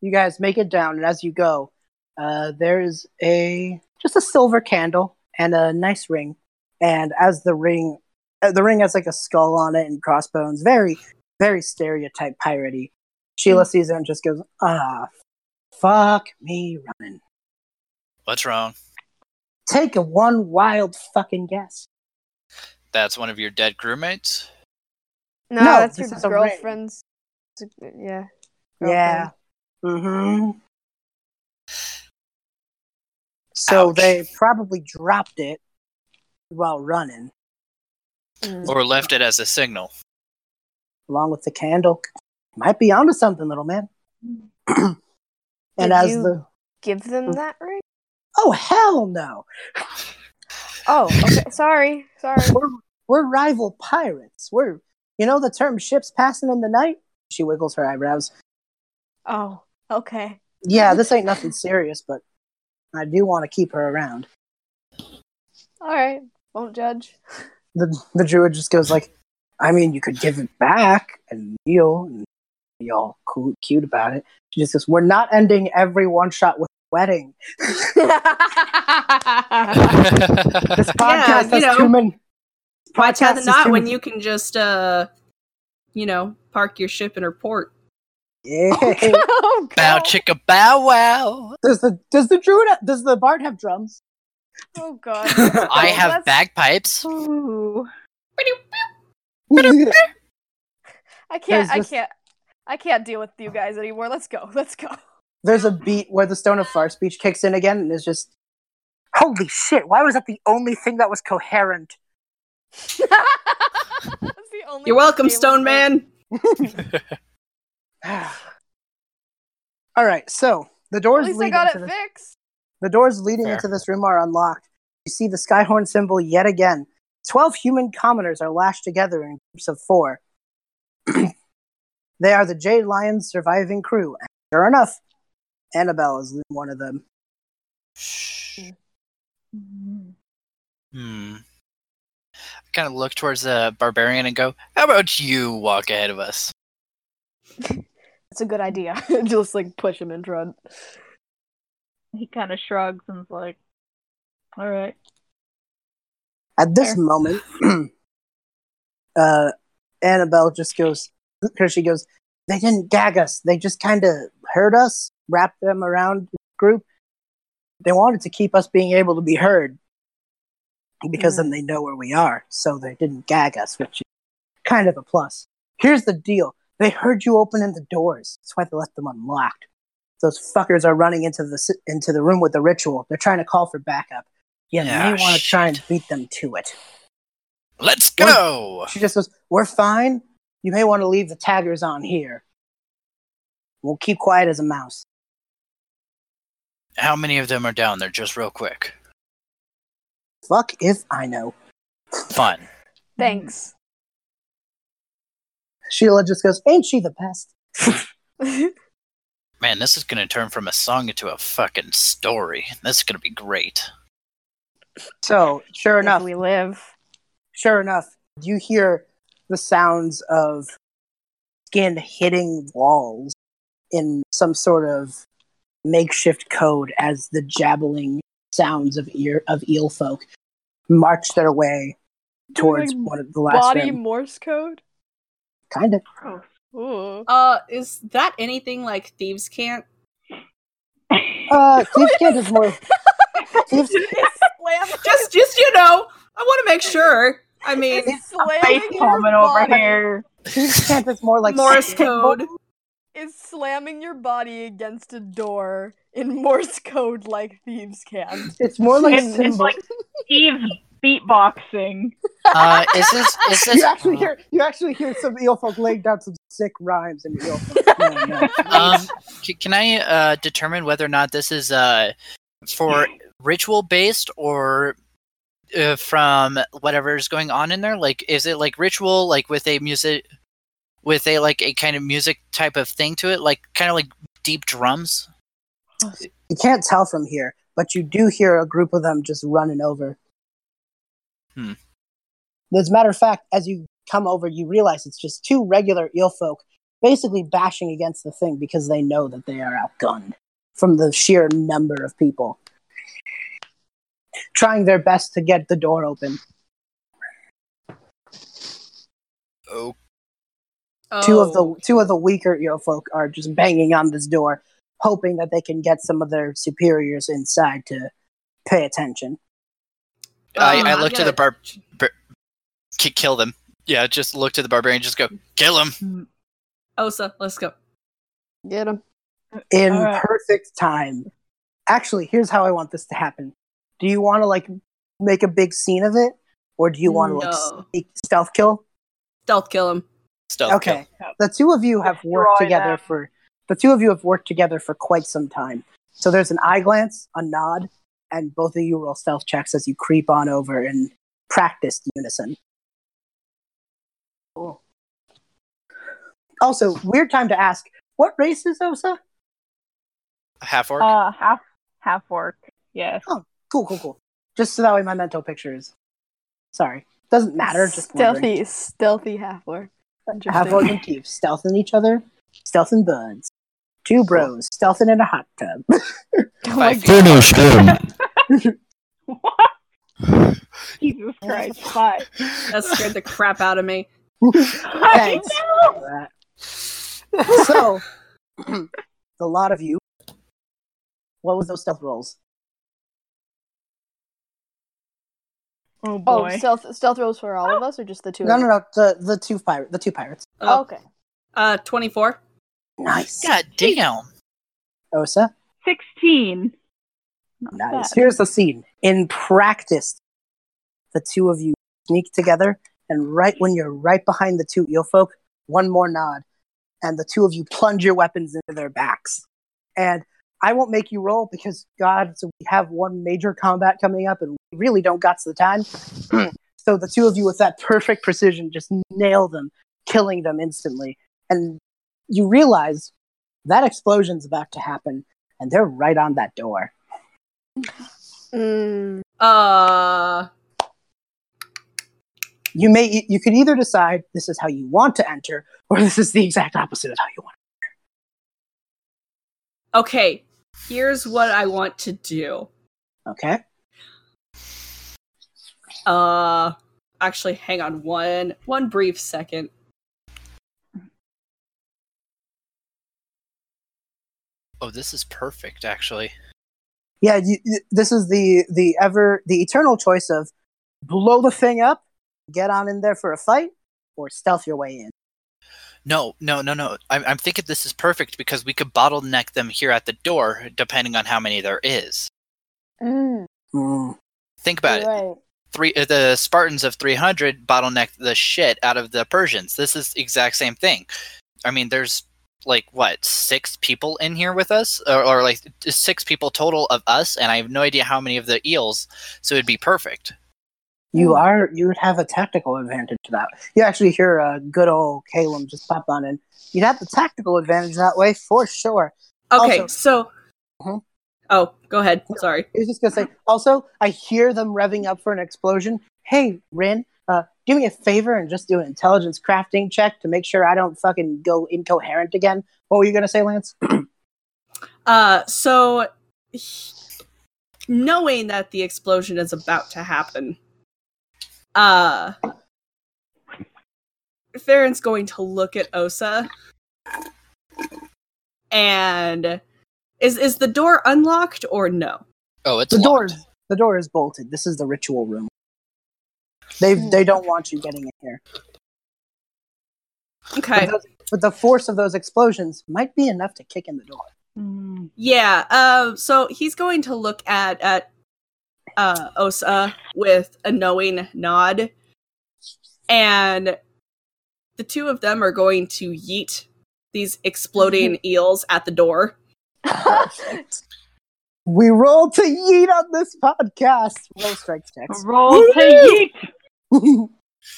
you guys make it down, and as you go, uh, there's a just a silver candle and a nice ring. And as the ring, uh, the ring has like a skull on it and crossbones, very, very stereotype piratey. Sheila sees it and just goes, "Ah, fuck me running." What's wrong? Take a one wild fucking guess. That's one of your dead crewmates? no, No, that's your is ring. girlfriend's. Yeah. Yeah. Mm-hmm. So Ouch. they probably dropped it while running. Mm. Or left it as a signal? along with the candle. Might be onto something, little man. and Did as you- the Give them that ring. Oh hell no, Oh, okay. Sorry, sorry. we're we're rival pirates. We're you know the term ships passing in the night. She wiggles her eyebrows. Oh, okay. Yeah, this ain't nothing serious, but I do want to keep her around. All right. Won't judge. The the druid just goes like, I mean, you could give it back and kneel and be all cool, cute about it. She just goes, we're not ending every one shot with wedding. This podcast you has know, too many. Why podcast tie the has when many- you can just, uh, you know, park your ship in her port? Yeah. oh, Bow chicka bow wow. does the does the druid does the bard have drums? Oh God. I have That's- bagpipes. Ooh. I can't. There's I can't. I can't deal with you guys anymore. Let's go. Let's go. There's a beat where the Stone of Far speech kicks in again, and is just holy shit. Why was that the only thing that was coherent? The only You're welcome, game Stone Man. All right, so the At doors least I leading got to it the, fixed. the doors leading Fair. into this room are unlocked. You see the Skyhorn symbol yet again. Twelve human commoners are lashed together in groups of four. they are the Jade Lion's surviving crew. And sure enough, Annabelle is one of them. Shh. Hmm. I kind of look towards the barbarian and go, "How about you walk ahead of us?" It's a good idea. Just like push him in front. He kind of shrugs and's like, "All right." At this Fair. moment, uh, Annabelle just goes, Here she goes, they didn't gag us. They just kind of heard us, wrapped them around the group. They wanted to keep us being able to be heard because then they know where we are. So they didn't gag us, which is kind of a plus. Here's the deal they heard you opening the doors. That's why they left them unlocked. Those fuckers are running into the into the room with the ritual. They're trying to call for backup. You Ah, may want to try and beat them to it. Let's go. She just goes, We're fine. You may want to leave the taggers on here. We'll keep quiet as a mouse. How many of them are down there? Just real quick. Fuck if I know. Fun. Thanks. Sheila just goes, Ain't she the best? Man, this is gonna turn from a song into a fucking story. This is gonna be great. So, sure If enough, we live. sure enough, you hear the sounds of skin hitting walls in some sort of makeshift code as the jabbling sounds of ear of eel folk march their way towards like one of the last Body room. Morse code. Kind of. Ooh. Uh, is that anything like thieves cant? Uh, Thieves Cant is more. Thieves, Just, just you know, I want to make sure. I mean, It's slamming Face your palming over here. Thieves Cant is more like Morse code. Is slamming your body against a door in Morse code like thieves can. It's more like It's, it's like Steve's beatboxing. Uh, is this is this? you actually hear you actually hear some eel folk laying down some sick rhymes in eel folk. No, no. um, can I uh, determine whether or not this is uh, for ritual based or uh, from whatever is going on in there? Like, is it like ritual, like with a music, with a like a kind of music type of thing to it, like kind of like deep drums? You can't tell from here, but you do hear a group of them just running over. Hmm. As a matter of fact, as you come over, you realize it's just two regular eel folk basically bashing against the thing because they know that they are outgunned from the sheer number of people. Trying their best to get the door open. Oh, Two of Oh. the two of the weaker eel folk are just banging on this door, hoping that they can get some of their superiors inside to pay attention. I, Um, I I'm look to the bar, bar kill them. Yeah, just look to the barbarian, just go kill him. Ossa, let's go. Get him. in Alright. perfect time. Actually, here's how I want this to happen. Do you want to like make a big scene of it, or do you want to like No. sneak, stealth kill? Stealth kill him. Stealth okay, kill. the two of you have worked Destroy together them. for the two of you have worked together for quite some time. So there's an eye glance, a nod, and both of you roll stealth checks as you creep on over and practice unison. Cool. Also, weird time to ask, what race is Ossa? Half orc. Uh, half half orc. Yes. Oh, cool, cool, cool. Just so that way my mental picture is. Sorry, doesn't matter. Just wondering. stealthy, stealthy half orc. Have organ keep stealthing each other, stealthing buds. Two bros stealthing in a hot tub. Oh my Five god. feet. Finish him. what? Jesus Christ. Five. That scared the crap out of me. Thanks. I know. for that. so, the lot of you. What was those stealth rolls? Oh Oh, stealth stealth rolls for all of us, or just the two? No, of no, no. The the two pirate, the two pirates. Oh, Oh, okay. uh, 24. Nice. God damn. Ossa. Sixteen. Not Nice. bad. Here's the scene. In practice, the two of you sneak together, and right when you're right behind the two eel folk, one more nod, and the two of you plunge your weapons into their backs. And I won't make you roll because God, so we have one major combat coming up, and we really don't got the time. so the two of you, with that perfect precision, just nail them, killing them instantly. And you realize that explosion's about to happen, and they're right on that door. Mm, Uh, you may you could either decide this is how you want to enter or this is the exact opposite of how you want to enter. okay. Here's what I want to do. okay uh, actually, hang on one one brief second. Oh, this is perfect, actually. Yeah, you, this is the the ever the eternal choice of blow the thing up, get on in there for a fight, or stealth your way in. No, no, no, no. I'm, I'm thinking this is perfect because we could bottleneck them here at the door, depending on how many there is. Mm. Mm. Think about You're it. Right. Three, uh, the Spartans of 300 bottlenecked the shit out of the Persians. This is exact same thing. I mean, there's like what six people in here with us, or, or like six people total of us, and I have no idea how many of the eels. So it'd be perfect. You are you would have a tactical advantage to that. You actually hear uh, good old Caleb just pop on in. You'd have the tactical advantage that way for sure. Okay, Also- so. Mhm. Oh, go ahead. Sorry. I was just gonna say. Also, I hear them revving up for an explosion. Hey, Rynn, uh, do me a favor and just do an intelligence crafting check to make sure I don't fucking go incoherent again. What were you gonna say, Lance? Uh, so knowing that the explosion is about to happen, uh, Fenral's going to look at Ossa, and is is the door unlocked or no? Oh, it's the locked. door. The door is bolted. This is the ritual room. They they don't want you getting in here. Okay. But, those, but the force of those explosions might be enough to kick in the door. Mm. Yeah. Um. So he's going to look at at uh Ossa with a knowing nod, and the two of them are going to yeet these exploding eels at the door. Perfect. we roll to yeet on this podcast. Roll strikes checks. Roll to yeet.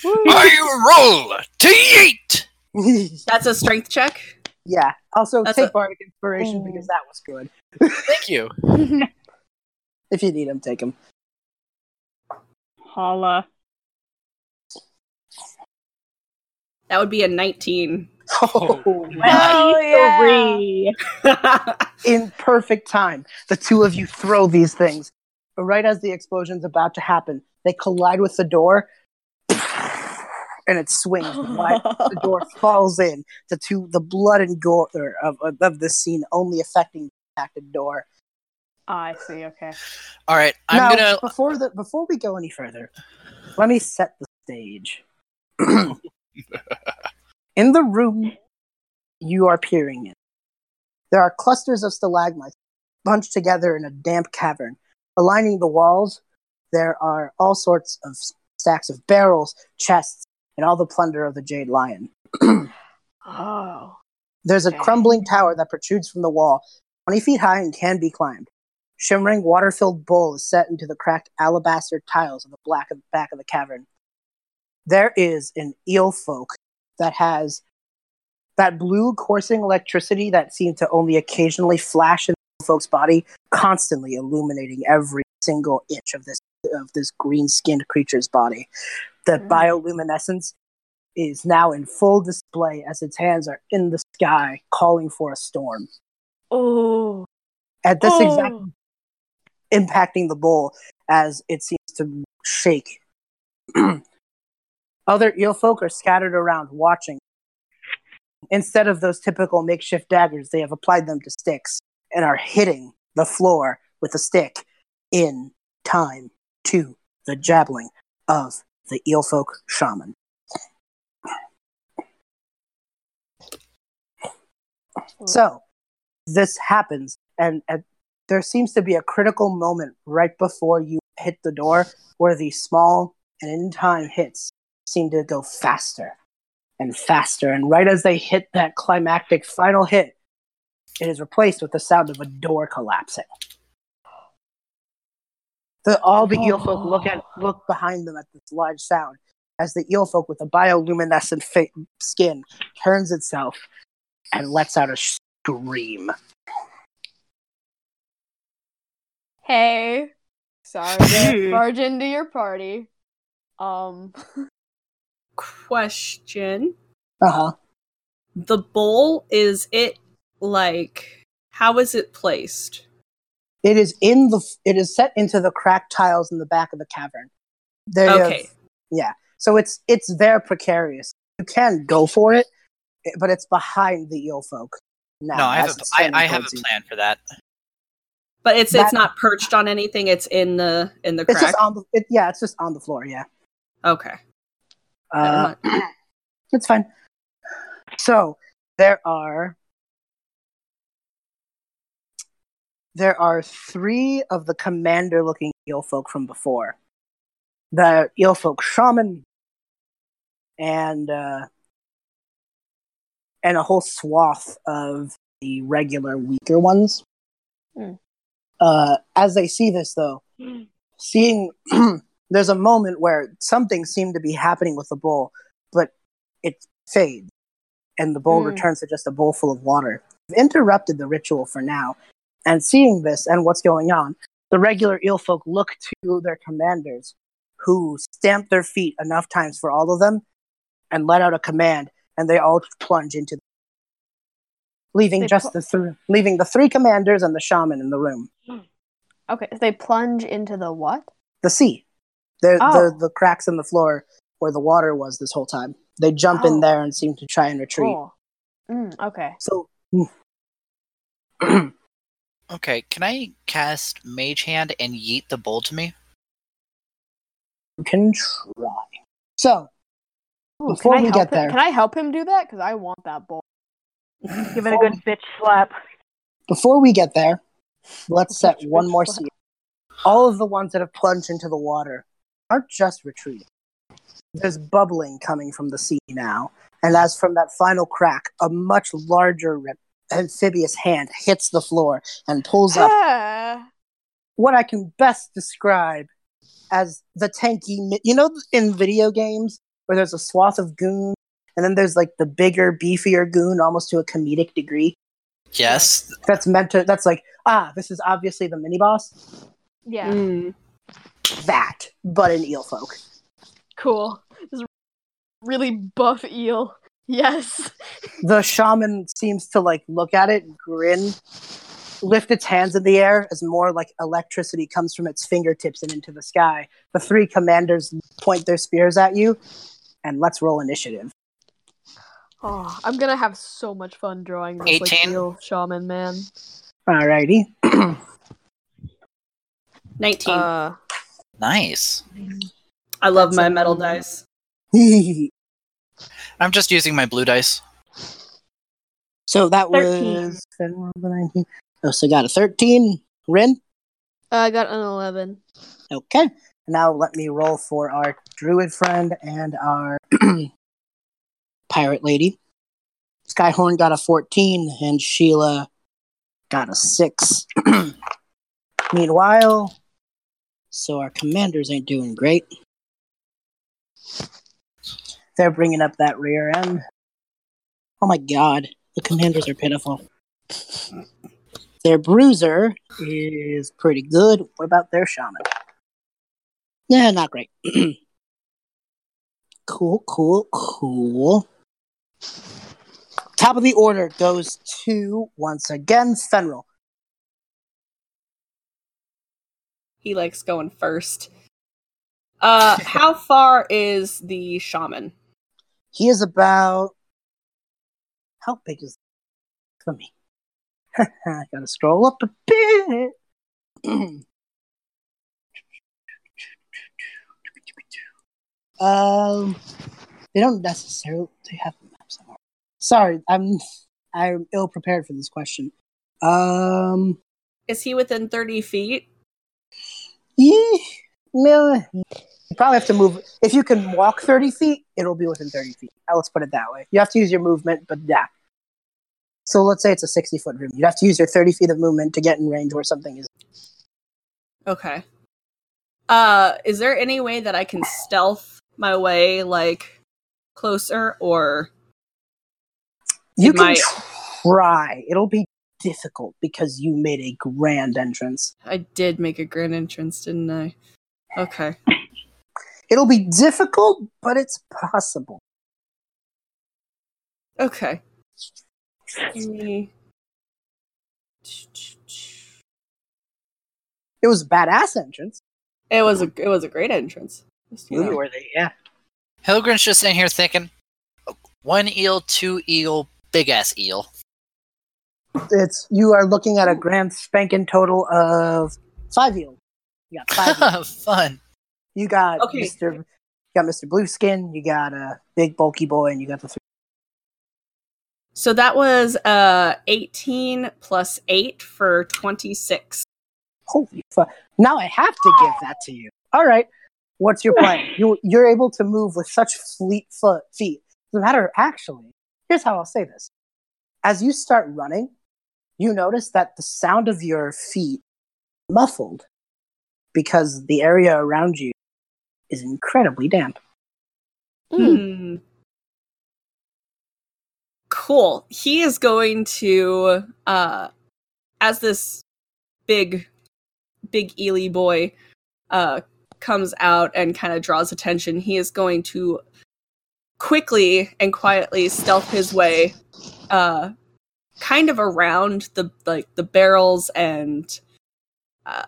I roll to yeet. That's a strength check. yeah. Also, That's take a- bardic inspiration Mm. because that was good. Thank you. If you need them, take them. Holla. That would be a 19. Oh, Hell yeah. In perfect time. The two of you throw these things. But right as the explosion's about to happen, they collide with the door, and it swings wide. The door falls in. The two, the blood and gore of, of, of this scene only affecting the impacted door. Ah, I see. Okay. All right, I'm now, gonna. before the before we go any further, let me set the stage. in the room you are peering in, there are clusters of stalagmites bunched together in a damp cavern. Aligning the walls, there are all sorts of stacks of barrels, chests, and all the plunder of the Jade Lion. Oh. There's a Okay. crumbling tower that protrudes from the wall, 20 feet high and can be climbed. Shimmering water filled bowl is set into the cracked alabaster tiles of the black of back of the cavern. There is an eel folk that has that blue coursing electricity that seemed to only occasionally flash in the folk's body, constantly illuminating every single inch of this of this green skinned creature's body. The Mm. bioluminescence is now in full display as its hands are in the sky calling for a storm. Oh. At this exact Oh. impacting the bowl as it seems to shake. Other eel folk are scattered around watching. Instead of those typical makeshift daggers, they have applied them to sticks and are hitting the floor with a stick in time to the jabbling of the eel folk shaman. So this happens, and at there seems to be a critical moment right before you hit the door where these small and in time hits seem to go faster and faster. And right as they hit that climactic final hit, it is replaced with the sound of a door collapsing. The, all the eel folk look at look behind them at this large sound as the eel folk with the bioluminescent fa- skin turns itself and lets out a scream. Hey, sorry to barge into your party. Um, Question. Uh huh. The bowl, is it like. How is it placed? It is in the. It is set into the cracked tiles in the back of the cavern. They have- Okay. yeah. So it's it's there precarious. You can go for it, but it's behind the eel folk. now. no, I have as a, it's I, turning I have a plan for that. But it's That- it's not perched on anything. It's in the in the It's just on the it, yeah, it's just on the floor. Yeah, okay. Uh, it's fine. So there are there are three of the commander-looking eel folk from before. The eel folk shaman and uh, and a whole swath of the regular weaker ones. Hmm. Uh, as they see this, though, seeing there's a moment where something seemed to be happening with the bowl, but it fades, and the bowl Hmm. returns to just a bowl full of water. We've interrupted the ritual for now, and seeing this and what's going on, the regular eel folk look to their commanders, who stamp their feet enough times for all of them, and let out a command, and they all plunge into, leaving They just pl- the three, leaving the three commanders and the shaman in the room. Okay, so they plunge into the what? the sea. The, Oh. the the cracks in the floor where the water was this whole time. They jump Oh. in there and seem to try and retreat. Cool. Mm, okay. So Okay, can I cast Mage Hand and yeet the bowl to me? you can try. So Ooh, Before we get him- there- can I help him do that? Because I want that bowl. Give it a good bitch slap. before we get there, let's set one more one? scene. All of the ones that have plunged into the water aren't just retreating. There's bubbling coming from the sea now, and as from that final crack, a much larger rep- amphibious hand hits the floor and pulls up Ah. what I can best describe as the tanky. You know, in video games where there's a swath of goons, and then there's like the bigger, beefier goon, almost to a comedic degree. Yes. That's meant to. That's like, ah, this is obviously the mini boss. yeah. Mm. That, but an eel folk. Cool. This really buff eel. Yes. The shaman seems to like look at it, grin, lift its hands in the air as more like electricity comes from its fingertips and into the sky. The three commanders point their spears at you, and let's roll initiative. Oh, I'm gonna have so much fun drawing this like 18. eel shaman man. Alrighty. 19. Uh, Nice. I love that's my a- metal dice. I'm just using my blue dice. so that 13. was. Oh, so got a 13. Rynn? Uh, I got an eleven. Okay. Now let me roll for our druid friend and our pirate lady. Skyhorn got a 14 and Sheila got a 6. Meanwhile, so our commanders ain't doing great. They're bringing up that rear end. Oh my god, the commanders are pitiful. Their bruiser is pretty good. What about their shaman? Yeah, not great. cool, cool, cool. Top of the order goes to, once again, Fenral. He likes going first. Uh, how far is the shaman? He is about. How big is. Let me. I gotta scroll up a bit. um, they don't necessarily they have the map somewhere. Sorry, I'm I'm ill prepared for this question. Um, Is he within 30 feet? Yeah, you probably have to move. If you can walk thirty feet, it'll be within thirty feet. Let's put it that way. You have to use your movement, but yeah. So let's say it's a sixty foot room. You'd have to use your thirty feet of movement to get in range where something is. Okay. Uh, is there any way that I can stealth my way, like, closer, or You can might- try. It'll be difficult because you made a grand entrance. I did make a grand entrance, didn't I? Okay. It'll be difficult, but it's possible. Okay. Me- It was a badass entrance. It was a it was a great entrance. Just, you know. Worthy, yeah. Hilgrund's just sitting here thinking, oh, one eel, two eel, big ass eel. It's you are looking at a grand spanking total of five yield. You got five. yield. Fun. You got Okay. Mr. You got Mr. Blueskin. You got a big bulky boy, and you got the three. So that was uh 18 plus 8 for 26. Holy fuck! Now I have to give that to you. All right. What's your plan? You you're able to move with such fleet foot feet. No matter actually, here's how I'll say this: as you start running, you notice that the sound of your feet muffled because the area around you is incredibly damp. Hmm. Cool. He is going to uh as this big big Ely boy uh comes out and kind of draws attention, he is going to quickly and quietly stealth his way uh kind of around the like the barrels and uh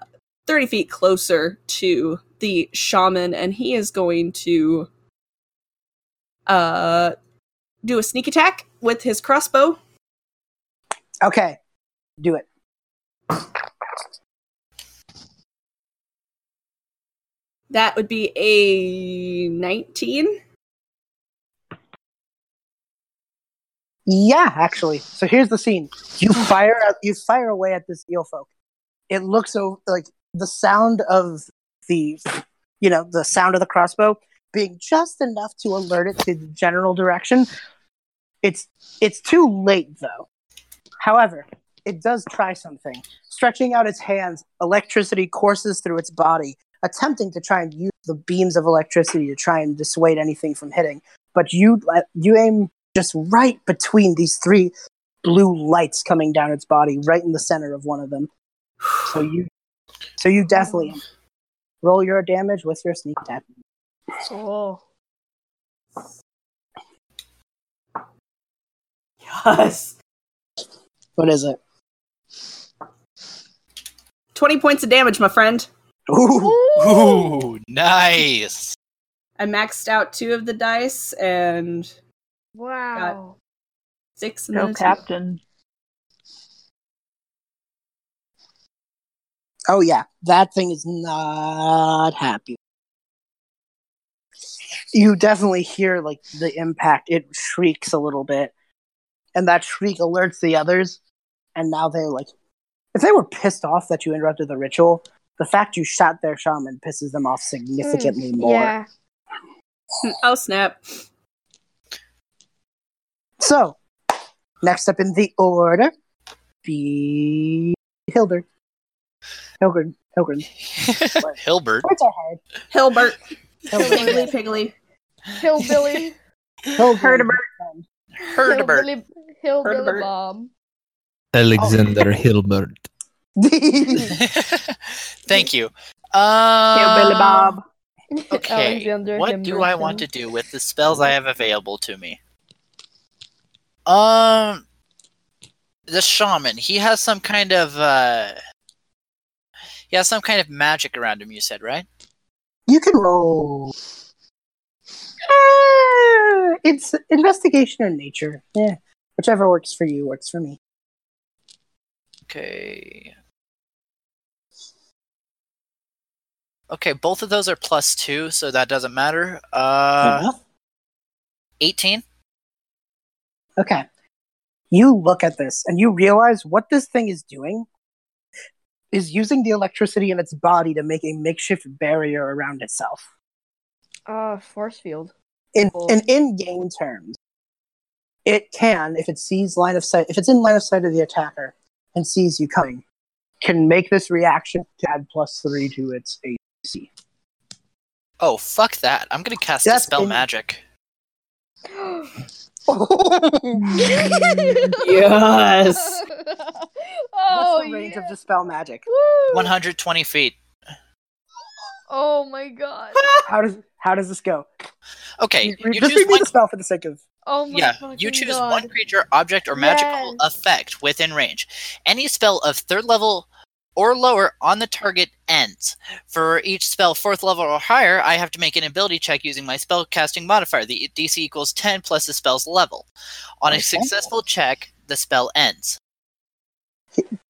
30 feet closer to the shaman and he is going to uh do a sneak attack with his crossbow. Okay, do it. That would be a 19. Yeah, actually. So here's the scene. You fire at, you fire away at this eel folk. It looks so like the sound of the you know, the sound of the crossbow being just enough to alert it to the general direction. It's it's too late though. However, it does try something. Stretching out its hands, electricity courses through its body, attempting to try and use the beams of electricity to try and dissuade anything from hitting. But you uh, you aim just right between these three blue lights coming down its body, right in the center of one of them. So you, so you definitely roll your damage with your sneak attack. Oh. Yes. What is it? 20 points of damage, my friend. Ooh, Ooh, nice. I maxed out two of the dice and Wow. six and Go then a two. captain. oh yeah, that thing is not happy. You definitely hear like the impact. It shrieks a little bit, and that shriek alerts the others. And now they're like, if they were pissed off that you interrupted the ritual, the fact you shot their shaman pisses them off hmm. significantly more. Yeah. Oh, snap. So, next up in the order, be Hildred. Hildred. Hildred. Hilbert. Words are hard. Hilbert. Piggly, piggly. Hillbilly. Hildred. Herdebert. Hillbilly, hillbilly bomb. Alexander Hilbert. Thank you. Um, Hillbilly Bob. Okay. Alexander what do I want to do with the spells I have available to me? Um, the shaman. He has some kind of uh, he has some kind of magic around him. You said right? You can roll. Ah, it's investigation or nature. Yeah, whichever works for you works for me. Okay. Okay, both of those are plus two, so that doesn't matter. Uh, uh-huh. 18? Okay. You look at this and you realize what this thing is doing is using the electricity in its body to make a makeshift barrier around itself. Uh, force field. In Cool. in in-game terms, it can, if it sees line of sight, if it's in line of sight of the attacker and sees you coming, can make this reaction to add plus three to its AC. Oh fuck that! I'm gonna cast That's dispel in- magic. Yes. oh, What's the oh, range yeah. of dispel magic? Woo. 120 feet. Oh my god. How does how does this go? Okay, Re- you just choose one the spell for the sake of. Oh my Yeah, you choose god. one creature, object, or magical Yes. effect within range. Any spell of third level or lower on the target ends. For each spell fourth level or higher, I have to make an ability check using my spell casting modifier. The DC equals 10 plus the spell's level. On a successful check, the spell ends.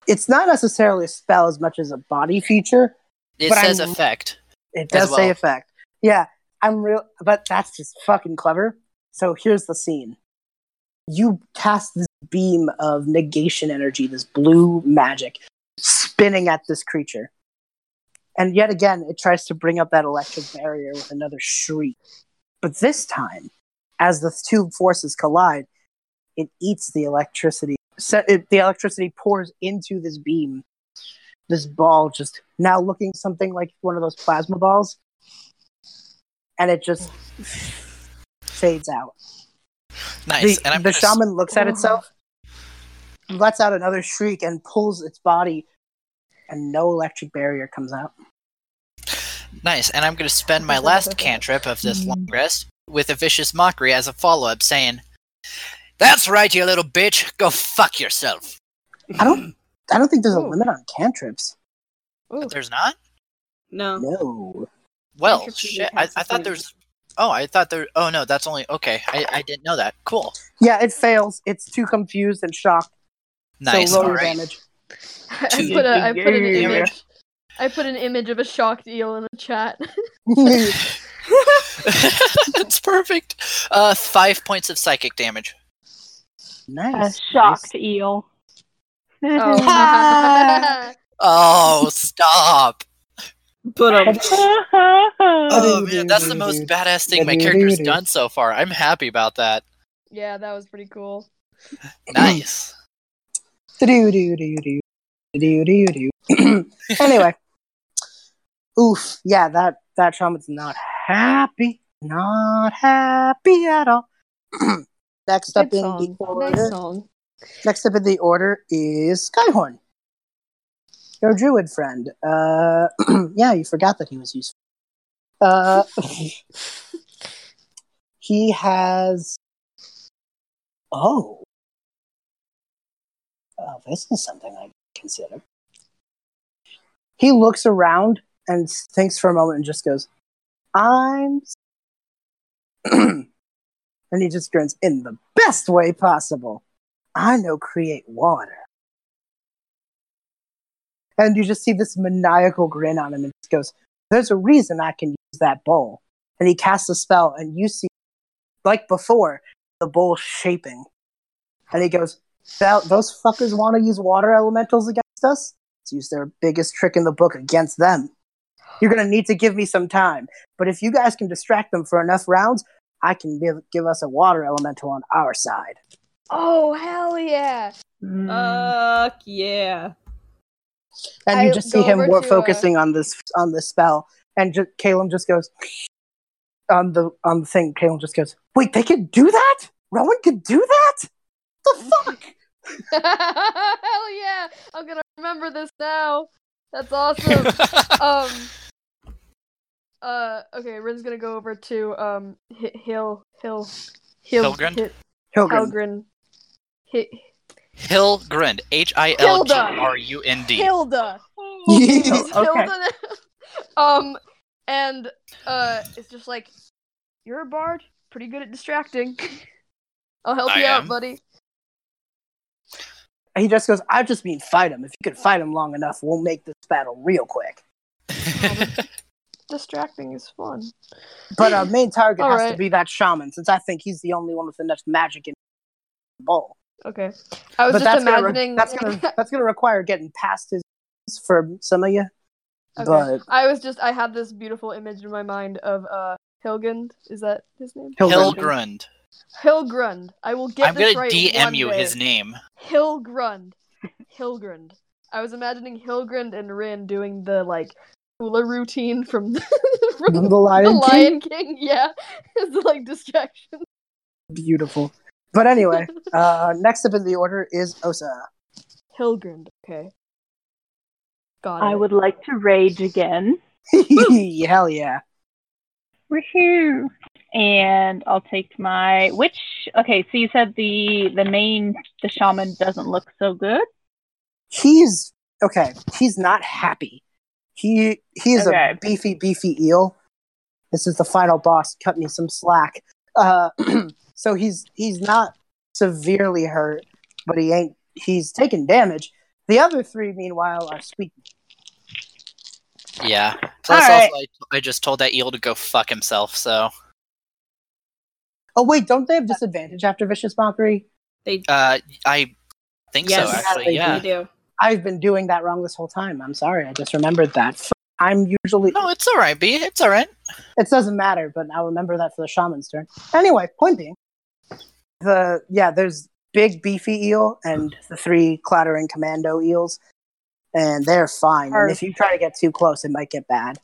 It's not necessarily a spell as much as a body feature. It says I'm- effect. It does say effect. Yeah, I'm real, but that's just fucking clever. So here's the scene. You cast this beam of negation energy, this blue magic, spinning at this creature. And yet again, it tries to bring up that electric barrier with another shriek. But this time, as the two forces collide, it eats the electricity. So it, the electricity pours into this beam. This ball just now looking something like one of those plasma balls. And it just fades out. Nice. The, and I'm the gonna s- shaman looks at itself, lets out another shriek, and pulls its body, and no electric barrier comes out. Nice. And I'm going to spend my last cantrip of this long rest with a vicious mockery as a follow up saying, That's right, you little bitch. Go fuck yourself. I don't. I don't think there's a Ooh. limit on cantrips. Ooh. There's not? No. No. Well, shit. I, I thought there's. Oh, I thought there. Oh, no, that's only. Okay. I, I didn't know that. Cool. Yeah, it fails. It's too confused and shocked. Nice. So All lower right. damage. I put a I put an image. I put an image of a shocked eel in the chat. That's perfect. Uh, five points of psychic damage. A nice. shocked eel. Oh. Oh, stop. But um, Oh, man, that's the most badass thing my character's done so far. I'm happy about that. yeah, that was pretty cool. Nice. Anyway. Oof. Yeah, that, that shaman's not happy. Not happy at all. Next up in the order. Nice. Next up in the order is Skyhorn. Your druid friend. Uh, yeah, you forgot that he was useful. Uh, he has. Oh. Oh, this is something I consider. He looks around and thinks for a moment and just goes, I'm. and he just grins in the best way possible. I know create water. And you just see this maniacal grin on him and he goes, There's a reason I can use that bowl. And he casts a spell, and you see, like before, the bowl shaping. And he goes, "That- Those fuckers want to use water elementals against us? Let's use their biggest trick in the book against them. You're going to need to give me some time. But if you guys can distract them for enough rounds, I can give, give us a water elemental on our side. Oh hell yeah! Mm. fuck yeah. and you I just see him over more to, uh, focusing on this on this spell, and ju- Caleb just goes on the on the thing. Caleb just goes, "Wait, they could do that? Rowan could do that? The fuck?" hell yeah! I'm gonna remember this now. That's awesome. um. Uh. Okay. Rynn's gonna go over to um. Hi- Hill. Hill. Hill. Hilgrind? Hi- Hilgrim. Helgrin. Hi- Hilgrund. H I L G R U N D. Hilda. Hilda. um, and uh, it's just like you're a bard, pretty good at distracting. I'll help I you out, am. Buddy. He just goes, "I just mean fight him. If you could fight him long enough, we'll make this battle real quick." Distracting is fun. But our main target All has to be that shaman, since I think he's the only one with enough magic in the bowl. Okay, I was But just that's gonna, re- imagining. that's gonna that's gonna require getting past his for some of you. Okay. But I was just I had this beautiful image in my mind of uh Hilgund. Is that his name? Hilgrim. Hilgrund. Hilgrund. I will get I'm this gonna right DM one you day. his name. Hilgrund. Hilgrund. I was imagining Hilgrund and Rynn doing the like hula routine from, from the the Lion King. Lion King. Yeah, it's like distraction. Beautiful. But anyway, uh, next up in the order is Ossa. Hilgrund. Okay. Got it. I would like to rage again. Hell yeah. Woohoo! And I'll take my which okay, so you said the the main the shaman doesn't look so good. He's okay. He's not happy. He he is Okay. a beefy, beefy eel. This is the final boss. Cut me some slack. Uh, so he's he's not severely hurt, but he ain't. He's taking damage, The other three, meanwhile, are squeaky. Yeah. Plus, All right. also, I, I just told that eel to go fuck himself. So, Oh wait, don't they have disadvantage after vicious mockery? They uh, I think Yes, so. Actually, they yeah. they do. I've been doing that wrong this whole time. I'm sorry. I just remembered that. I'm usually No, it's all right, B. It's all right. it doesn't matter, but I'll remember that for the shaman's turn. Anyway, point being, the yeah, there's big beefy eel and the three clattering commando eels, and they're fine. And if you try to get too close, it might get bad.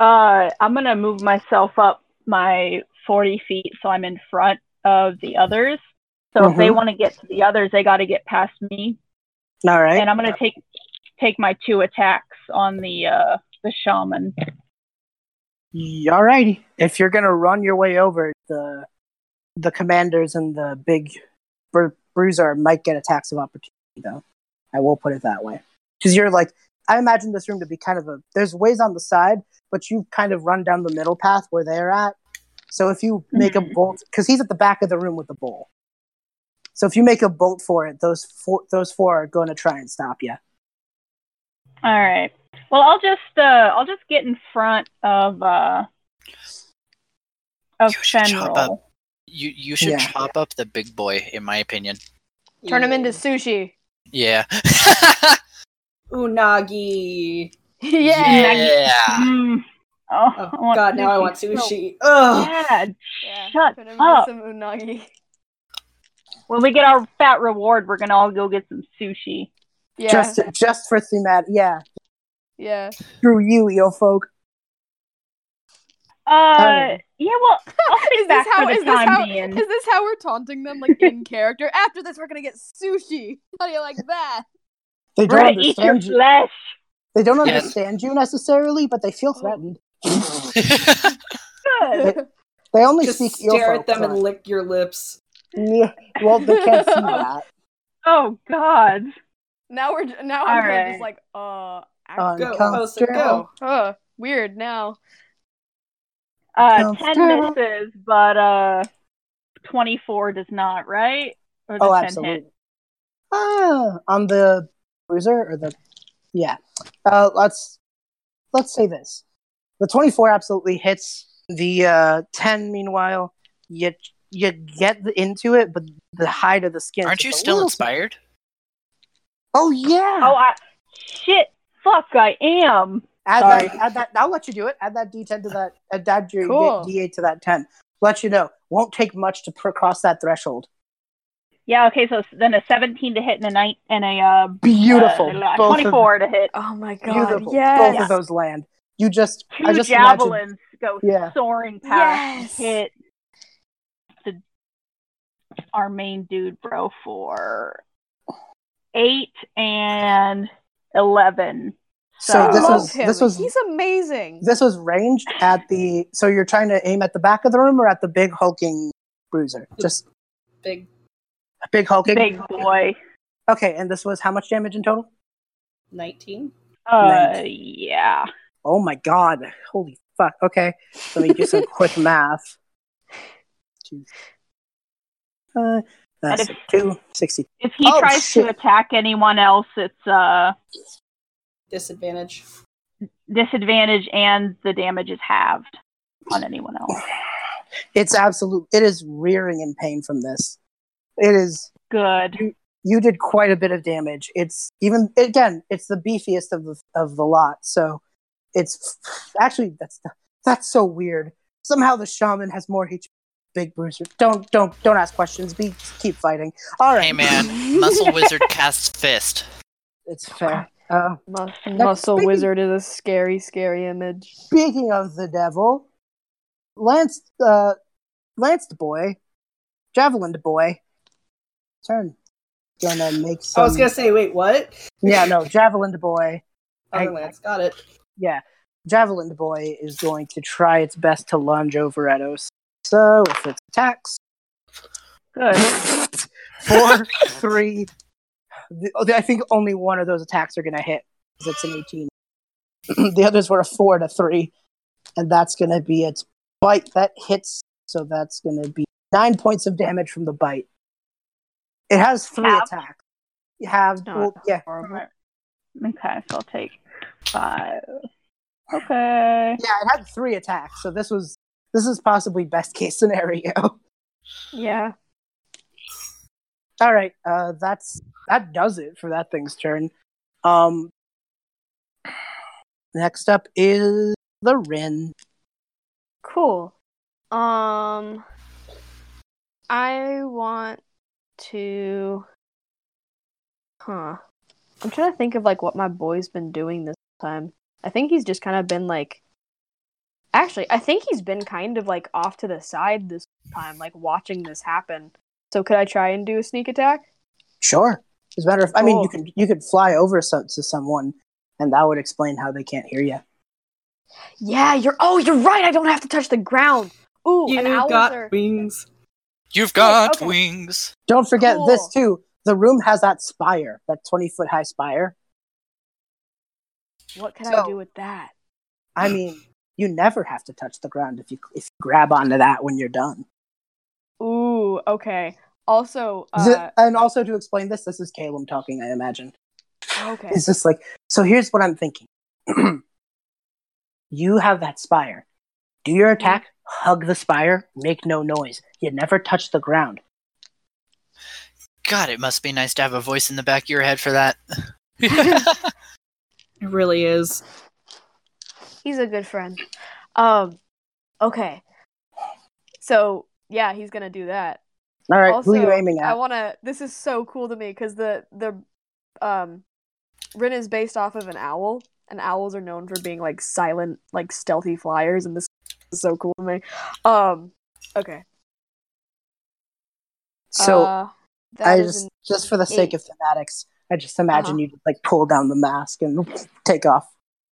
Uh, I'm gonna move myself up my 40 feet so I'm in front of the others. So if they Mhm. want to get to the others, they got to get past me. All right. And I'm gonna take take my two attacks on the uh the shaman. Alrighty. If you're gonna run your way over, the the commanders and the big bru- bruiser might get attacks of opportunity, though. I will put it that way. Because you're like, I imagine this room to be kind of a. There's ways on the side, but you kind of run down the middle path where they're at. So if you make a bolt, because he's at the back of the room with the bowl. So if you make a bolt for it, those four, those four are going to try and stop you. All right. Well, I'll just uh I'll just get in front of uh of You should chop up. You you should Yeah. chop up the big boy, in my opinion. Turn him into sushi. Yeah. unagi. yeah. yeah. Mm. Oh, Oh god, now I want so sushi. Ugh. bad. Yeah, Shut turn him up. some unagi. When we get our fat reward, we're gonna all go get some sushi. Yeah. Just just for thematic, yeah. yeah. Screw you, eel folk. Uh, Alright. Yeah. Well, I'll Is this back how for the this time how being. is this how we're taunting them like in character? After this we're gonna get sushi. How do you like that? They don't Right, eat your understand you. flesh. They don't Yeah. understand you necessarily, but they feel threatened. Good. They only Just speak eel stare folk. at them and lick your lips. Yeah, well, they can't see that. Oh God. Now we're now I'm kinda just like uh Go, Uncomfortable. Ossa, go. oh, uh, weird now. Uh, ten Comfortable. misses, but uh, twenty-four does not. Right? Or does Oh, absolutely. hit? Ah, on the bruiser or the yeah. Uh, let's let's say this: the twenty-four absolutely hits. The uh, ten, meanwhile, you you get into it, but the hide of the skin. Aren't you still little- inspired? Oh yeah. Oh, I shit. Fuck, I am. Add Sorry. that, add that. I'll let you do it. Add that D10 to that. Add that your Cool. D8 to that 10. Let you know. Won't take much to pr- cross that threshold. Yeah. Okay. So then a seventeen to hit and a night and a uh, Beautiful. uh, Both of- twenty-four to hit. Oh my god. beautiful. Yes. Both of those land. You just. Two I just imagine. javelins go Yeah. soaring past Yes. hit the our main dude, bro, for eight and eleven. So So, I this love was him. this was He's amazing. this was ranged at the. So you're trying to aim at the back of the room or at the big hulking bruiser? Just Big big hulking. big boy. Okay, and this was how much damage in total? 19. Uh, Nice. yeah. Oh my god! Holy fuck! Okay, let me do some quick math. Two. Uh, that's And two sixty. If he Oh, tries shit. to attack anyone else, it's uh Disadvantage. disadvantage and the damage is halved on anyone else. It's absolute. It is rearing in pain from this. It is. Good. You did quite a bit of damage. It's even again. It's the beefiest of the of the lot. So it's actually that's that's so weird. Somehow the shaman has more HP. Big Bruiser. Don't don't don't ask questions. Be keep fighting. All right. Hey man, Muscle Wizard casts Fist. It's fair. Uh, Mus- Muscle speaking- wizard is a scary, scary image. speaking of the devil, Lance, uh, Lance the boy, Javelin the boy, turn. Gonna make some. I was gonna say, wait, what? Yeah, no, Javelin the boy. Other Lance, got it. Yeah, Javelin the boy is going to try its best to lunge over at Os. So if its attacks. Good. Four, three. Oh, I think only one of those attacks are going to hit because it's an 18. the others were a four to three, and that's going to be its bite that hits. So that's going to be nine points of damage from the bite. It has three Half. attacks. You have Not well, yeah. horrible. Okay, so I'll take five. Okay. Yeah, it had three attacks, so this was this is possibly best case scenario. Yeah. All right, uh, that's that does it for that thing's turn. Um, next up is the Rynn. Cool. Um, I want to. Huh. I'm trying to think of like what my boy's been doing this time. I think he's just kind of been like. Actually, I think he's been kind of like off to the side this time, like watching this happen. So could I try and do a sneak attack? Sure. As a matter of, I mean, you Cool. could you could fly over so, to someone, and that would explain how they can't hear you. Yeah, you're. Oh, you're right. I don't have to touch the ground. Ooh, You and owls got are. wings. You've oh, got okay. wings. Don't forget this too. The room has that spire, that twenty foot high spire. What can I do with that? I mean, you never have to touch the ground if you if you grab onto that when you're done. Ooh, okay. Also, The- uh, and also to explain this, this is Caleb talking. I imagine. okay. It's just like so. Here's what I'm thinking. you have that spire. Do your attack. Hug the spire. Make no noise. You never touch the ground. God, it must be nice to have a voice in the back of your head for that. It really is. He's a good friend. Um, okay. So yeah, he's gonna do that. All right. also, who are you aiming at? I wanna. This is so cool to me because the the um, Rynn is based off of an owl, and owls are known for being like silent, like stealthy flyers, and this is so cool to me. Um, okay. so uh, I just just for the sake eight. of thematics, I just imagine Uh-huh. you just, like pull down the mask and take off.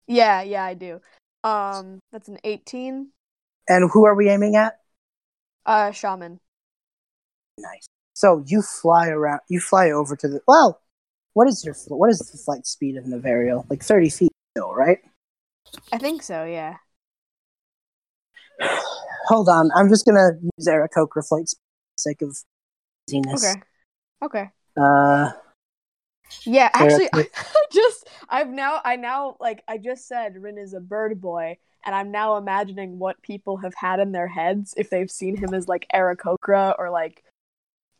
yeah, yeah, I do. Um, that's an eighteen. And who are we aiming at? Uh, shaman. Nice. So you fly around. You fly over to the. Well, what is your what is the flight speed of Navario? Like thirty feet still, right? I think so. Yeah. Hold on, I'm just gonna use Aarakocra flight speed for the sake of easiness. Okay. Okay. Uh, Yeah, actually, I just I've now I now like I just said Rynn is a bird boy, and I'm now imagining what people have had in their heads if they've seen him as like Aarakocra or like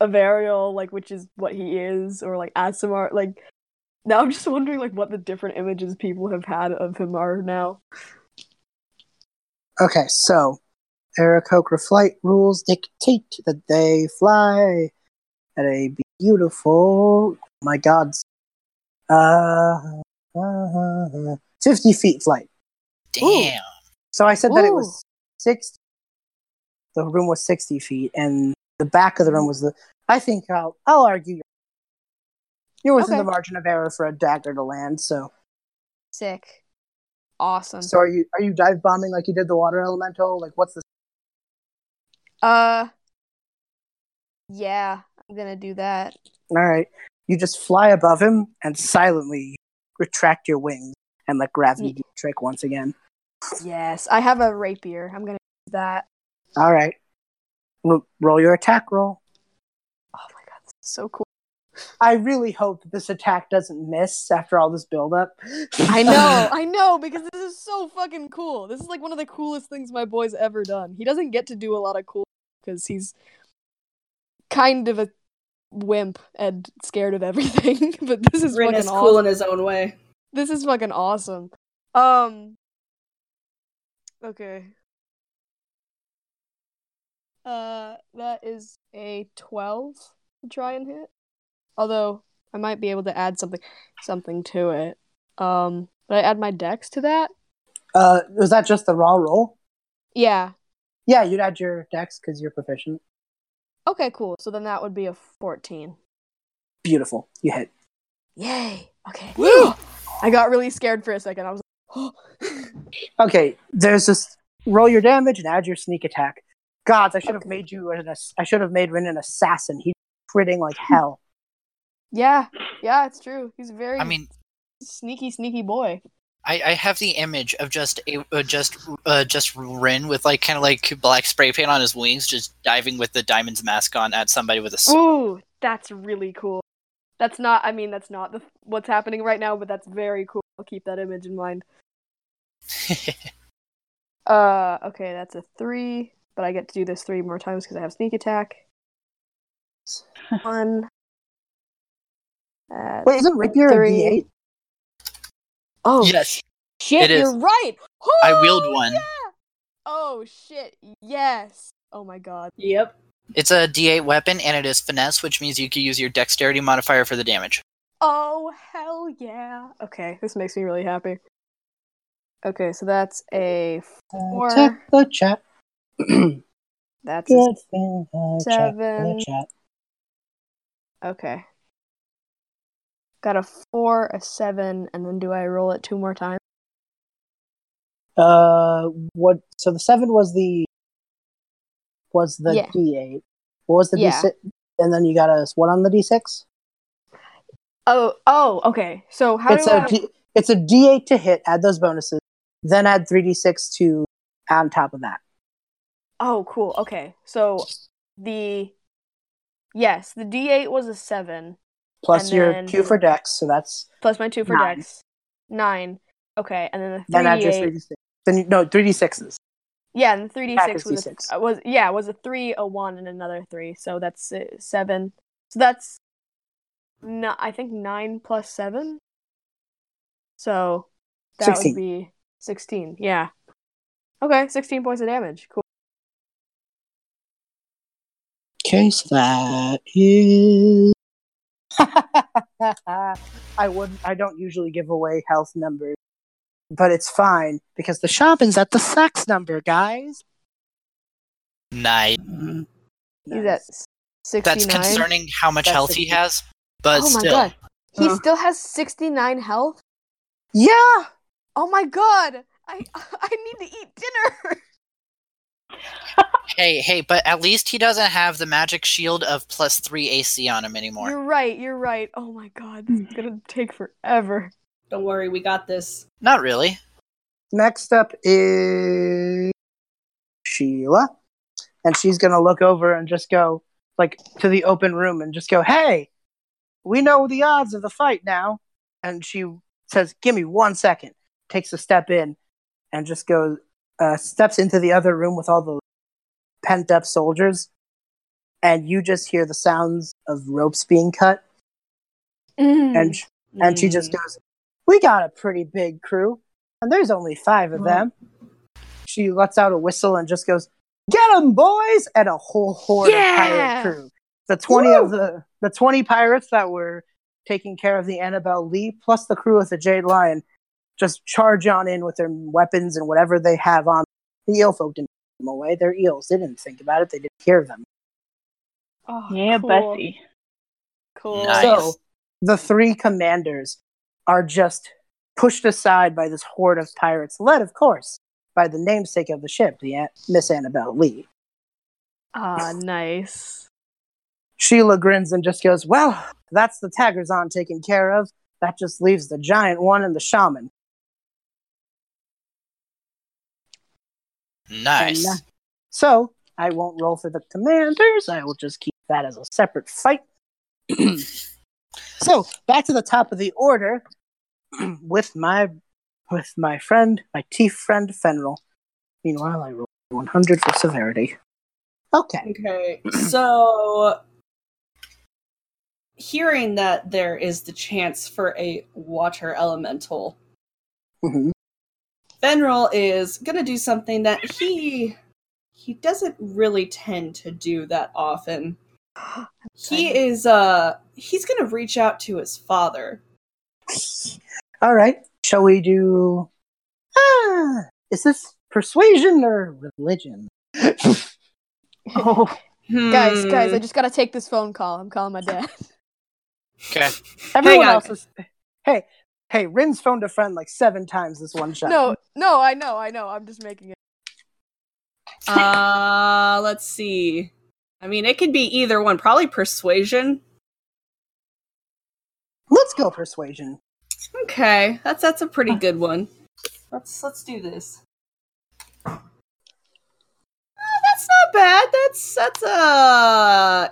Avariel, like which is what he is, or like Aasimar. Like now I'm just wondering like what the different images people have had of him are now. okay, so Aarakocra flight rules dictate that they fly at a beautiful. My God, uh, uh, fifty feet flight. Damn. So I said that it was 60. The room was sixty feet, and the back of the room was the. I think I'll I'll argue you're, you're within Okay. the margin of error for a dagger to land. So Sick. Awesome. so are you are you dive bombing like you did the water elemental? Like what's the Uh. Yeah, I'm gonna do that. all right? You just fly above him and silently retract your wings and let gravity do the trick once again. Yes, I have a rapier. I'm gonna use that. All right, Ro- roll your attack roll. Oh my god, this is so cool. I really hope that this attack doesn't miss after all this buildup. I know, I know, because this is so fucking cool. This is like one of the coolest things my boy's ever done. He doesn't get to do a lot of cool because he's kind of a wimp and scared of everything. but this is Rynn fucking is awesome. cool in his own way. This is fucking awesome. Um. Okay. Uh, that is a twelve to try and hit. Although I might be able to add something, something to it. Um, but I add my dex to that. Uh, was that just the raw roll? Yeah. Yeah, you'd add your dex because you're proficient. Okay, cool. So then that would be a fourteen. Beautiful. You hit. Yay. Okay. Woo! I got really scared for a second. I was like, Okay, there's just roll your damage and add your sneak attack. Gods, I should have Okay. made you an ass- I should have made Rynn an assassin. He's critting like hell. yeah, yeah, it's true. He's a very I mean, sneaky, sneaky boy. I, I have the image of just a uh, just uh, just Rynn with like kind of like black spray paint on his wings, just diving with the diamond's mask on at somebody with a sword. Ooh, that's really cool. That's not. I mean, that's not the, what's happening right now, but that's very cool. I'll keep that image in mind. Uh, okay, that's a three, but I get to do this three more times because I have sneak attack. One. That's Wait, isn't rapier three. a D8? Oh yes, shit! it is. You're right. I wield Oh, one. yeah! Oh shit! Yes. Oh my god. Yep. it's a D8 weapon, and it is finesse, which means you can use your dexterity modifier for the damage. Oh hell yeah. Okay, this makes me really happy. Okay, so that's a four. Check the chat. Good That's a, thing. uh, check Seven. the chat. okay. Got a four, a seven, and then do I roll it two more times? Uh, what? So the seven was the was the Yeah. D8. What was the Yeah. D6? And then you got a what on the D6? Oh, oh, okay. So how it's do a I? D, it's a D8 to hit. Add those bonuses. Then add three D6 to on top of that. Oh, cool. Okay, so the yes, the D8 was a seven Plus And your then- two for Dex, so that's plus my two for Nine. Dex, nine. Okay, and then the then three add your three D8. D6. Then no three D6s. Yeah, and the three D six was a, D6. uh, was yeah was a three, a one, and another three. So that's uh, seven. So that's no, I think nine plus seven. So that 16. would be sixteen. Yeah. Okay, sixteen points of damage. Cool. Okay, so that is. I wouldn't. I don't usually give away health numbers, but it's fine because the shaman's at the sex number, guys. Nice. He's at sixty That's concerning how much That's health he has, but oh my still. god, he Huh. still has sixty nine health. Yeah. Oh my god, I I need to eat dinner. Hey, hey, but at least he doesn't have the magic shield of plus three AC on him anymore. You're right. You're right. Oh my god, this is gonna take forever. Don't worry, we got this. Not really. Next up is Sheila, and she's gonna look over and just go like to the open room and just go, "Hey, we know the odds of the fight now." And she says, "Give me one second." Takes a step in, and just goes, uh, steps into the other room with all the pent up soldiers, and you just hear the sounds of ropes being cut, and sh- and she just Mm. goes, "We got a pretty big crew, and there's only five of them." She lets out a whistle and just goes, "Get 'em, boys!" And a whole horde Yeah! of pirate crew. The twenty of the the twenty pirates that were taking care of the Annabelle Lee, plus the crew of the Jade Lion, just charge on in with their weapons and whatever they have on. The eel folk didn't put them away. They're eels. They didn't think about it. They didn't hear them. Oh, Yeah, cool. Bessie. Cool. Nice. So the three commanders are just pushed aside by this horde of pirates, led, of course, by the namesake of the ship, the An- Miss Annabelle Lee. Ah, nice. Sheila grins and just goes, "Well, that's the taggers on taken care of. That just leaves the giant one and the shaman." Nice. And, uh, so I won't roll for the commanders. I will just keep that as a separate fight. so back to the top of the order with my with my friend, my chief friend Fenral. Meanwhile, I roll 100 for severity. Okay. Okay, so hearing that there is the chance for a water elemental, Mhm. Fenral is gonna do something that he he doesn't really tend to do that often. He is uh he's gonna reach out to his father. All right. Shall we do? Ah, is this persuasion or religion? Oh, Guys, guys, I Hmm. just gotta take this phone call. I'm calling my dad. Okay. Everyone on. else is. Hey, hey, Rynn's phoned a friend like seven times this one shot. No, no, I know, I know. I'm just making it. uh let's see. I mean it could be either one, probably persuasion. Let's go persuasion. Okay, that's that's a pretty good one. Let's let's do this. Uh, that's not bad. That's that's a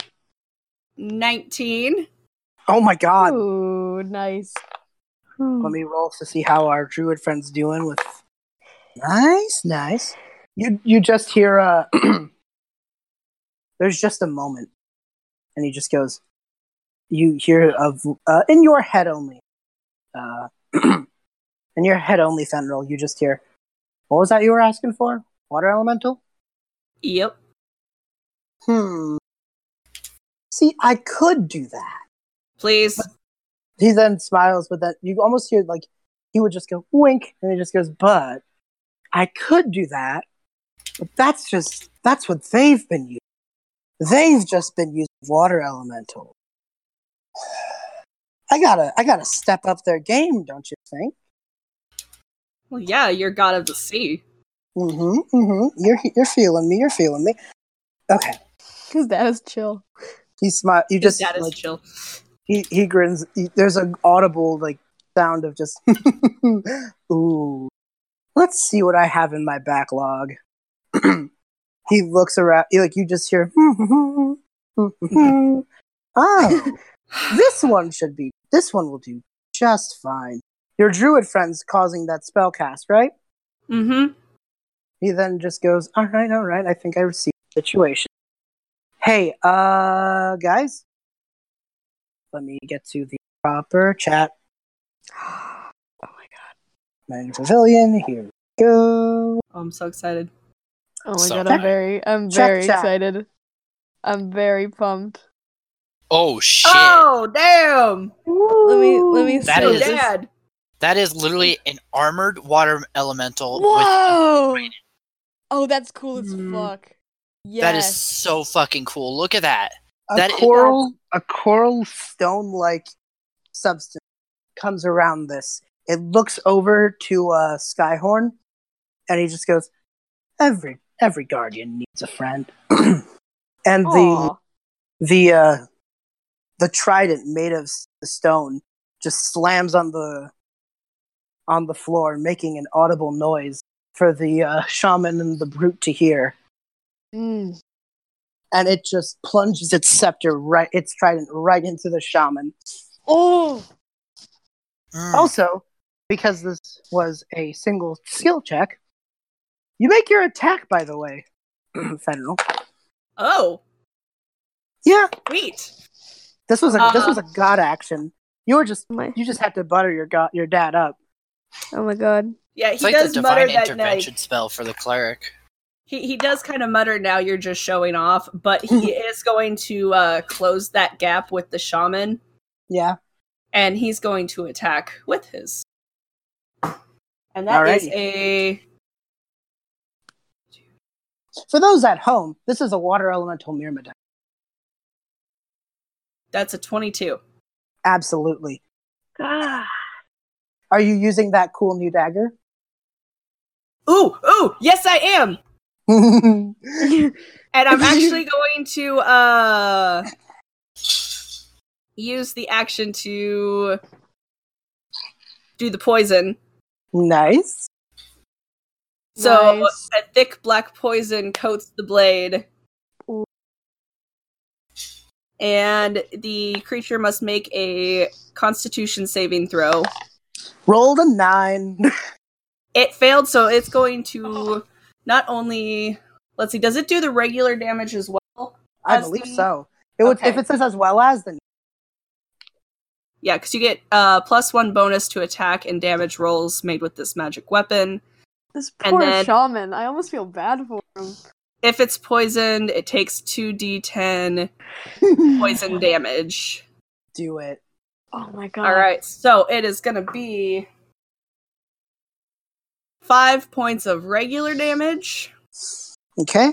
nineteen. Oh my god. Ooh, nice. Let me roll to see how our druid friend's doing with Nice, nice. You you just hear uh there's just a moment. And he just goes you hear of uh, in your head only. Uh in your head only, Fenrir, you just hear what was that you were asking for? Water elemental? Yep. Hmm. See, I could do that. Please. He then smiles, but then you almost hear like he would just go wink, and he just goes, "But I could do that, but that's just that's what they've been using. They've just been using water elemental. I gotta I gotta step up their game, don't you think? Well, yeah, you're god of the sea. Mm-hmm. Mm-hmm. You're you're feeling me. You're feeling me. Okay. His dad is chill. He smile. You just dad is like, chill. He he grins. He, there's an audible like sound of just ooh. Let's see what I have in my backlog. he looks around. Like you just hear. oh, this one should be. This one will do just fine. Your druid friend's causing that spell cast, right? Mm-hmm. He then just goes, "All right, all right. I think I received the situation." Hey, uh, guys, let me get to the proper chat. oh my god. Main pavilion. Here we go. Oh, I'm so excited. Oh my So- god, I'm very I'm Check very chat. excited. I'm very pumped. Oh shit! Oh, damn! Let me let me That so see. Is, Dad. That is literally an armored water elemental. With, Whoa! Oh, that's cool as Mm. fuck. Yes. that is so fucking cool. Look at that. A That is- coral, a coral stone-like substance comes around this. It looks over to uh, Skyhorn, and he just goes, "Every every guardian needs a friend." and the the uh, the trident made of stone just slams on the on the floor, making an audible noise for the uh, shaman and the brute to hear. Mm. And it just plunges its scepter right, its trident right into the shaman. Oh. Mm. Also, because this was a single skill check, you make your attack. By the way, Fenrir. Oh, Yeah, sweet. this was a this Uh. was a god action. You were just My, you just had to butter your god your dad up. oh my god. Yeah, It's he like does the mutter divine that intervention spell for the cleric. He he does kind of mutter now you're just showing off, but he is going to uh close that gap with the shaman Yeah. and he's going to attack with his. And that is Alrighty. a For those at home, this is a water elemental Myrmidon. that's a 22. Absolutely. God. Are you using that cool new dagger? Ooh, ooh, yes I am. And I'm actually going to uh use the action to do the poison. nice. So Nice. a thick black poison coats the blade. And the creature must make a constitution saving throw. Rolled a nine. It failed, so it's going to not only let's see, does it do the regular damage as well? I believe the- so. It would, If it says as well as, then Yeah, because you get uh plus one bonus to attack and damage rolls made with this magic weapon. This And poor then- shaman. I almost feel bad for him. If it's poisoned, it takes two d10 poison damage. do it. Oh my god. All right, so it is going to be five points of regular damage Okay.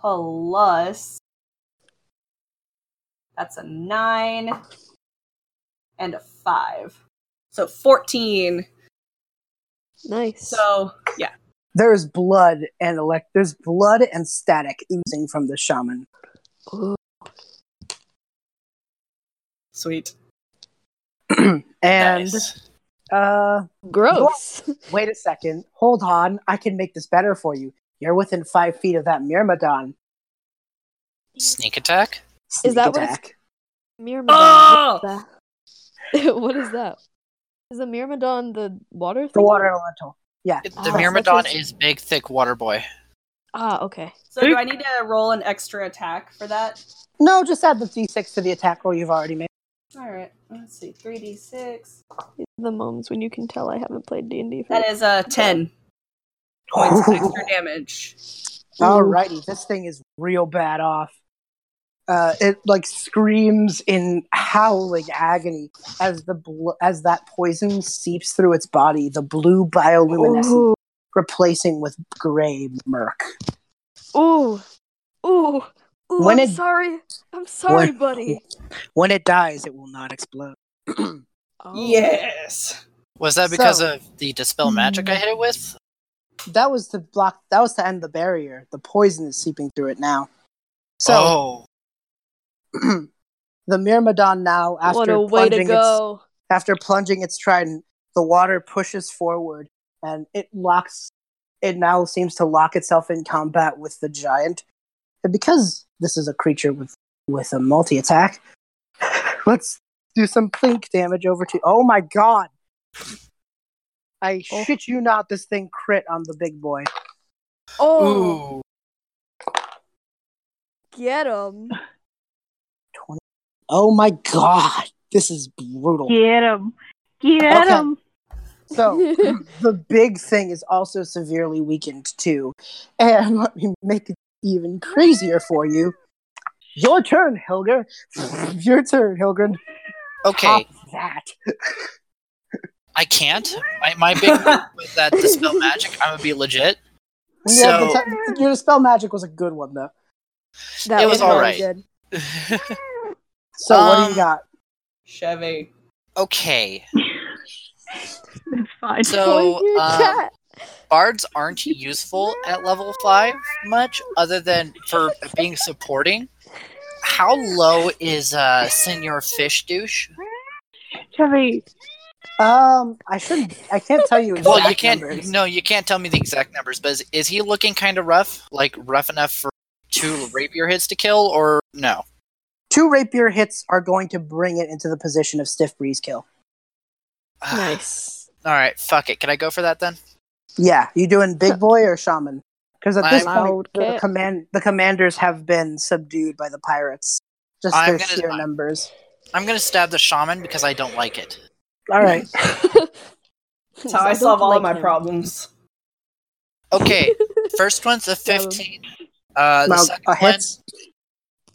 plus that's a nine and a five, so fourteen. Nice. So yeah, There's blood and elect. There's blood and static oozing from the shaman. Ooh. sweet. and Nice. Uh, Gross. wait a second. Hold on. I can make this better for you. You're within five feet of that Myrmidon. Sneak attack. Sneak that what it's- attack. Myrmidon. Oh! What is that? what is that? Is the Myrmidon the water? The thing? water elemental. Yeah. The Oh, Myrmidon that's is big, thick water boy. Ah, okay. So do I need to roll an extra attack for that? No, just add the d6 to the attack roll you've already made. All right. Let's see. Three d six. The moments when you can tell I haven't played D and D. That is uh ten points of extra damage. Alrighty, this thing is real bad off. Uh, it like screams in howling agony as the bl- as that poison seeps through its body. The blue bioluminescence Ooh, replacing with gray murk. ooh, ooh, ooh. When I'm it- sorry. I'm sorry, when- buddy. When it dies, it will not explode. Oh. Yes. Was that because So- of the dispel mm-hmm. magic I hit it with? that was to block. That was to end the barrier. The poison is seeping through it now. So oh, the Myrmidon now, after What a way to plunging its after plunging its trident, the water pushes forward and it locks. It now seems to lock itself in combat with the giant, and because this is a creature with with a multi attack, let's do some plink damage over to. Oh my god! I Oh. shit you not, this thing crit on the big boy. Oh, ooh. get him. Oh my god, this is brutal. Get him. Get Okay. him. So the big thing is also severely weakened too. And let me make it even crazier for you. Your turn, Hilger. Your turn, Hilgrid. Okay, Top that. I can't. My, my big with that dispel magic, I'm gonna be legit. Yeah, the So- te- your spell magic was a good one though. That It was really alright. good. So what do Um, you got? Chevy. okay, It's fine. so Like um, cat. Bards aren't useful at level five much, other than for being supporting. How low is uh Senor Fish Douche? Chevy, Um, I should. I can't tell you. Well, you can't. numbers. No, you can't tell me the exact numbers. But is, is he looking kind of rough? Like rough enough for two rapier hits to kill, or no? Two rapier hits are going to bring it into the position of stiff breeze kill. Nice. All right, fuck it. Can I go for that then? Yeah, you doing big boy or shaman? Because at this I'm- point, the Okay. command the commanders have been subdued by the pirates. Just I'm their gonna- sheer I'm- numbers. I'm gonna stab the shaman because I don't like it. All right. That's how I solve all of my problems. Okay, first one's a 15. Uh, the Now, second a one,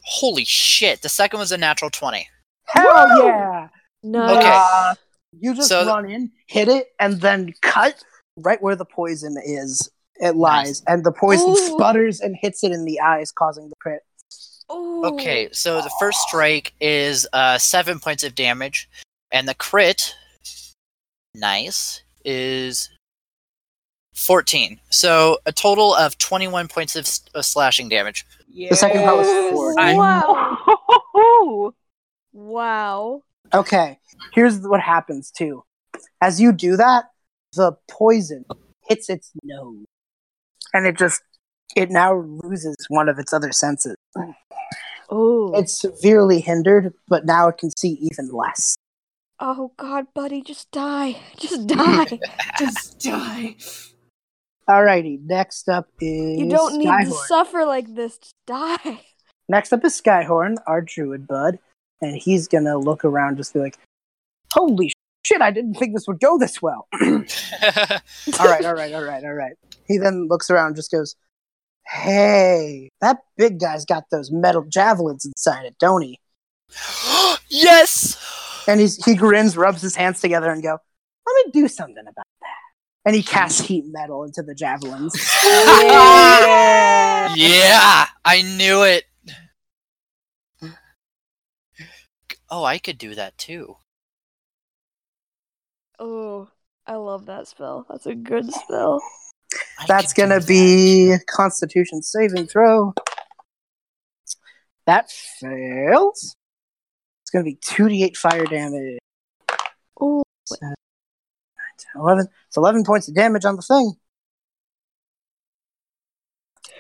holy shit! The second was a natural 20. Hell yeah! nice. Okay. Uh, you just So- run in, hit it, and then cut right where the poison is. It lies, and the poison Ooh. sputters and hits it in the eyes, causing the crit. Ooh. Okay, so the first strike is uh, seven points of damage, and the crit, nice, is 14. So a total of 21 points of, s- of slashing damage. Yeah. The second part was four. Wow. Wow. Okay, here's what happens too. As you do that, the poison hits its nose, and it just it now loses one of its other senses. Oh. It's severely hindered, but now it can see even less. oh God, buddy, just die. Just die. Just die. Alrighty, next up is you don't need to suffer like this. Just die. Next up is Skyhorn, our druid bud, and he's gonna look around, just be like, "Holy shit! I didn't think this would go this well." all right, all right, all right, all right. He then looks around, and just goes, "Hey, that big guy's got those metal javelins inside it, don't he?" yes! And he's he grins, rubs his hands together, and go, "Let me do something about that." And he casts heat metal into the javelins. Yeah. Yeah, I knew it. Oh, I could do that too. Oh, I love that spell. That's a good spell. I That's gonna that. be Constitution saving throw. That fails. It's gonna be two d eight fire damage. Oh, Seven, nine, 10, Eleven. It's eleven points of damage on the thing.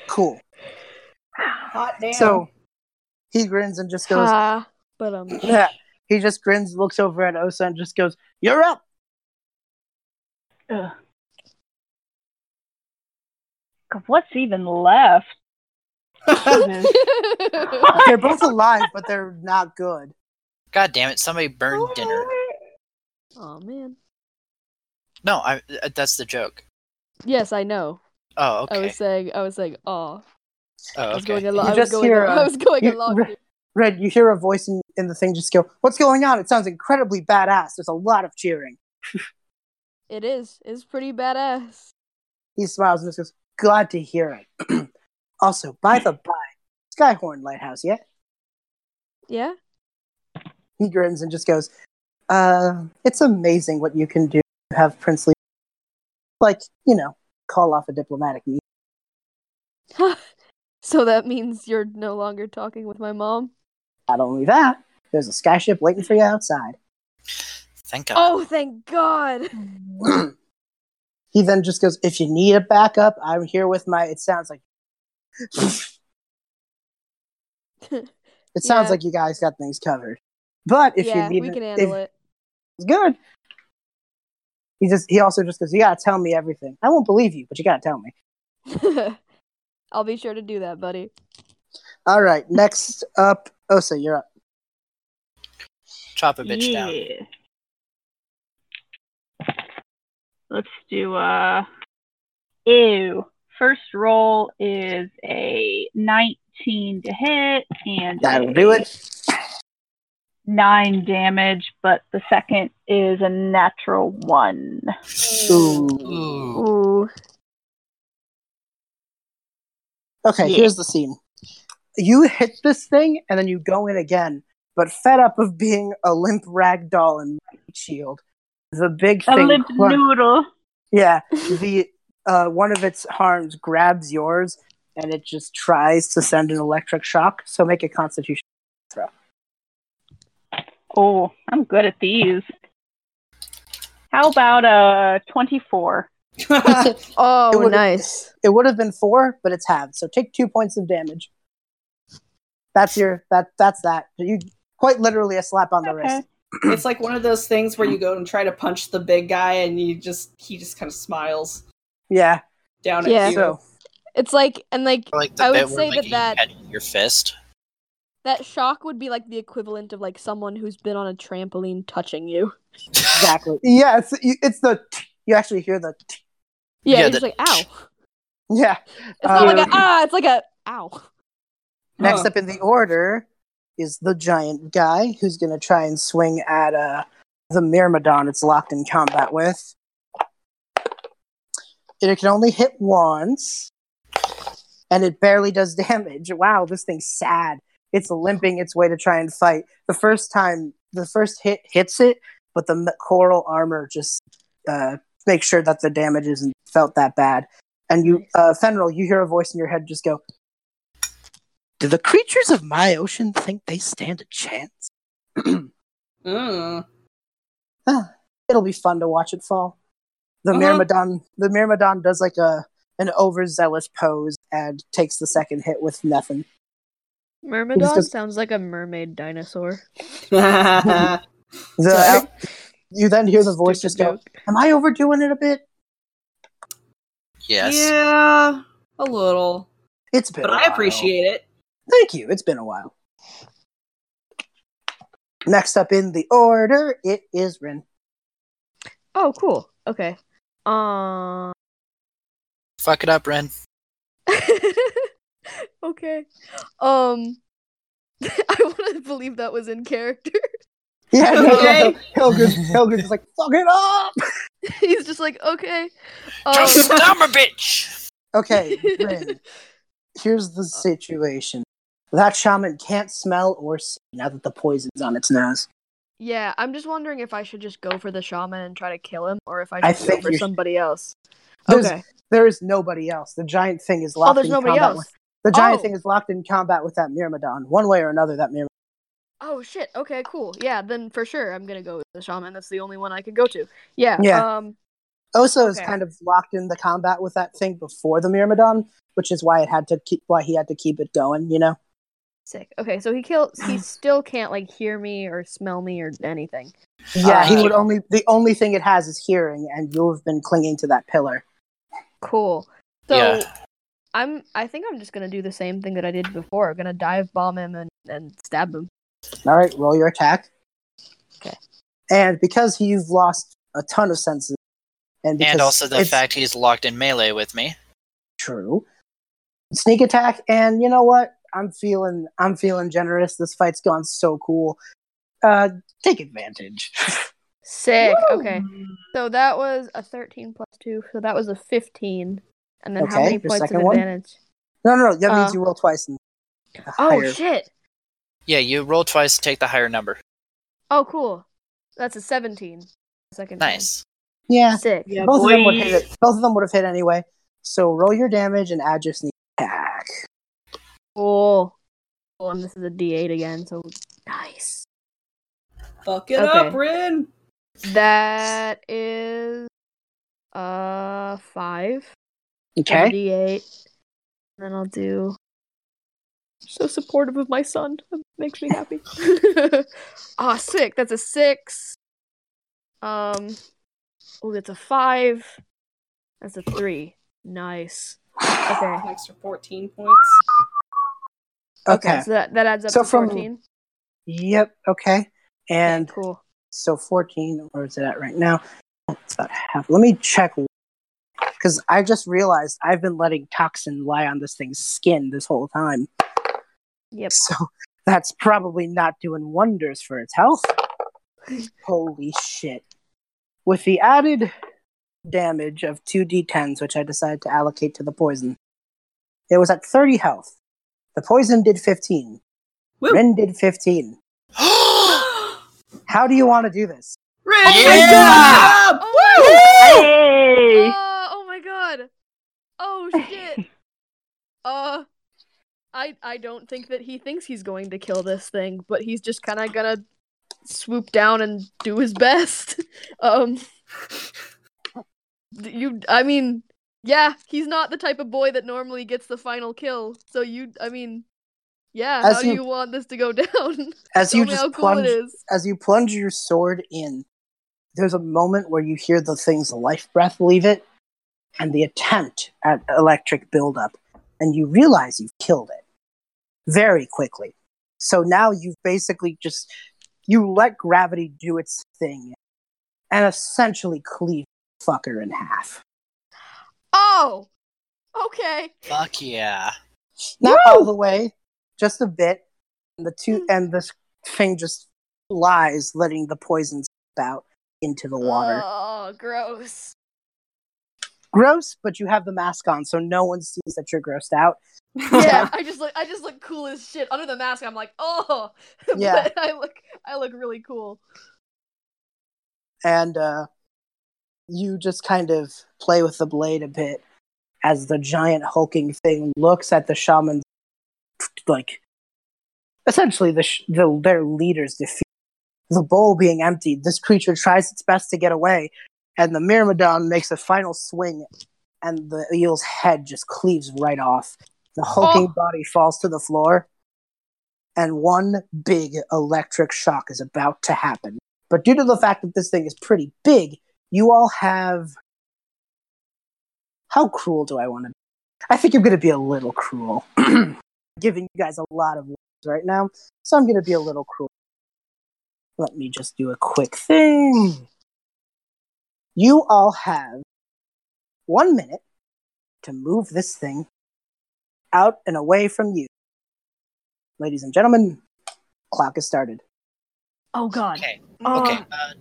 Cool. Hot damn. So he grins and just goes, ha. But um, Yeah. He just grins, looks over at Ossa, and just goes, "You're up." Ugh. 'Cause What's even left? They're both alive, but they're not good. God damn it! Somebody burned dinner. oh man. No, I. uh, That's the joke. Yes, I know. Oh, okay. I was saying, I was saying, oh, oh, I was going along. You I was just going. hear, al- I was going you- along. Re- Red, you hear a voice in, in the thing just go, What's going on? It sounds incredibly badass. There's a lot of cheering. It is. It's pretty badass. He smiles and just goes, Glad to hear it. also, by the by, Skyhorn Lighthouse, yeah? Yeah. He grins and just goes, uh, It's amazing what you can do to have princely, like, you know, call off a diplomatic meeting. so that means you're no longer talking with my mom. Not only that, there's a skyship waiting for you outside. Thank God. Oh, thank God. he then just goes, If you need a backup, I'm here with my. It sounds like. It sounds Yeah. like you guys got things covered. But if yeah, you need we can if- handle it. It's good. He just he also just goes, You gotta tell me everything. I won't believe you, but you gotta tell me. I'll be sure to do that, buddy. All right, next up, Ossa, you're up. Chop a bitch down. Yeah. Let's do uh ew. First roll is a 19 to hit and That'll do it. 9 damage, but the second is a natural 1. Ooh. Ooh. Ooh. Okay, Yeah. here's the scene. You hit this thing and then you go in again, but fed up of being a limp rag doll and shield. The big A thing limp clun- noodle. Yeah, the uh, one of its arms grabs yours, and it just tries to send an electric shock. So make a Constitution throw. Oh, I'm good at these. How about a 24? Oh, It nice. It would have been four, but it's halved. So take two points of damage. That's your that that's that. You quite literally a slap on the Okay. wrist. It's like one of those things where you go and try to punch the big guy, and you just he just kind of smiles Yeah. down at you. So It's like, and like, like I would say where that like, you that- your fist. that shock would be like the equivalent of like someone who's been on a trampoline touching you. exactly. Yeah. It's it's the you actually hear the Yeah, Yeah, you're the- just like, ow. yeah. It's not like a Um, ah, it's like a ow. Next Huh. up in the order is the giant guy who's going to try and swing at uh, the Myrmidon it's locked in combat with. It can only hit once, and it barely does damage. Wow, this thing's sad. It's limping its way to try and fight. The first time, the first hit hits it, but the coral armor just uh, makes sure that the damage isn't felt that bad. And you, uh, Fenral, you hear a voice in your head just go, do the creatures of my ocean think they stand a chance? Mm. Ah, It'll be fun to watch it fall. The Uh-huh. Myrmidon, the Myrmidon does like a an overzealous pose and takes the second hit with nothing. Myrmidon just- sounds like a mermaid dinosaur. The Sorry. you then hear the voice just go, joke. "Am I overdoing it a bit?" Yes. Yeah, a little, It's been, but a I while. appreciate it. Thank you. It's been a while. Next up in the order, it is Rynn. Oh, cool. Okay. Um. Fuck it up, Rynn. okay. Um. I want to believe that was in character. Yeah, Okay. Hilgrund, Hilgrund's just like, "Fuck it up." He's just like, okay. Um, Just dumb a bitch. Okay, Rynn. Here's the situation. That shaman can't smell or see now that the poison's on its nose. yeah, I'm just wondering if I should just go for the shaman and try to kill him, or if I I should go think for you should- somebody else. There's- Okay. There is nobody else. The giant thing is locked Oh, there's in nobody combat else. with the giant Oh. thing is locked in combat with that Myrmidon. One way or another, that Myrmidon. Oh shit. Okay, cool. Yeah, then for sure I'm gonna go with the shaman. That's the only one I can go to. Yeah. Yeah. Um. Ossa is Okay. kind of locked in the combat with that thing before the Myrmidon, which is why it had to keep why he had to keep it going, you know? Sick. Okay, so he killed. He still can't like hear me or smell me or anything. Yeah, he Uh, would only. The only thing it has is hearing, and you've been clinging to that pillar. Cool. So Yeah. I'm. I think I'm just gonna do the same thing that I did before. I'm gonna dive bomb him and and stab him. All right, roll your attack. Okay. And because you've lost a ton of senses, and And also the fact he's locked in melee with me. true, sneak attack. And you know what? I'm feeling. I'm feeling generous. This fight's gone so cool. Uh, take advantage. Sick. Okay. So that was a 13 plus two. So that was a 15. And then how many your points of second one? advantage? no, no, no. That means Uh, you roll twice. And Oh higher. shit. Yeah, you roll twice to take the higher number. Oh cool. That's a 17. Second time. Nice. Yeah, Sick. Yeah, both of them would hit it. Both of them would have hit anyway. So roll your damage and add your sneak attack. Cool. Cool. And this is a D8 again. So nice. Fuck it Okay. up, Rynn. That is uh five. Okay. D8. And then I'll do. So supportive of my son. That makes me happy. Ah, sick. That's a six. Um. Oh, that's a five. That's a three. Nice. Okay. An extra 14 points. Okay. So that, that adds up So to from- 14. Yep. Okay. And cool. so 14. Where is it at right now? It's about half. Let me check. Because I just realized I've been letting toxin lie on this thing's skin this whole time. Yep. So that's probably not doing wonders for its health. Holy shit. With the added damage of 2d10s, which I decided to allocate to the poison, it was at 30 health. The poison did 15. Woo. Rynn did 15. How do you want to do this? Rynn, Yeah! good job! Oh, Hey! Uh, oh my god. Oh shit. uh I I don't think that he thinks he's going to kill this thing, but he's just kind of gonna swoop down and do his best. um you I mean, yeah, he's not the type of boy that normally gets the final kill. So you I mean, yeah, As how do you- you want this to go down? As you just how cool plunge it is. as you plunge your sword in, there's a moment where you hear the thing's life breath leave it, and the attempt at electric buildup, and you realize you've killed it very quickly. So now you've basically just you let gravity do its thing, and essentially cleave fucker in half. Oh. Okay. Fuck yeah. Not all the way, just a bit. And the two and this thing just lies, letting the poison spout into the water. Oh, gross. gross, but you have the mask on, so no one sees that you're grossed out. yeah, I just look I just look cool as shit. Under the mask, I'm like, oh Yeah. but I look I look really cool. And uh, you just kind of play with the blade a bit as the giant hulking thing looks at the shaman, like essentially the, sh- the their leader's defeat. The bowl being emptied, this creature tries its best to get away, and the Myrmidon makes a final swing, and the eel's head just cleaves right off. The hulking Oh. body falls to the floor, and one big electric shock is about to happen. But due to the fact that this thing is pretty big, you all have. How cruel do I want to be? I think I'm going to be a little cruel. Giving you guys a lot of words right now, so I'm going to be a little cruel. Let me just do a quick thing. You all have one minute to move this thing out and away from you. Ladies and gentlemen, clock has started. Oh god. Okay. Okay. Um, uh,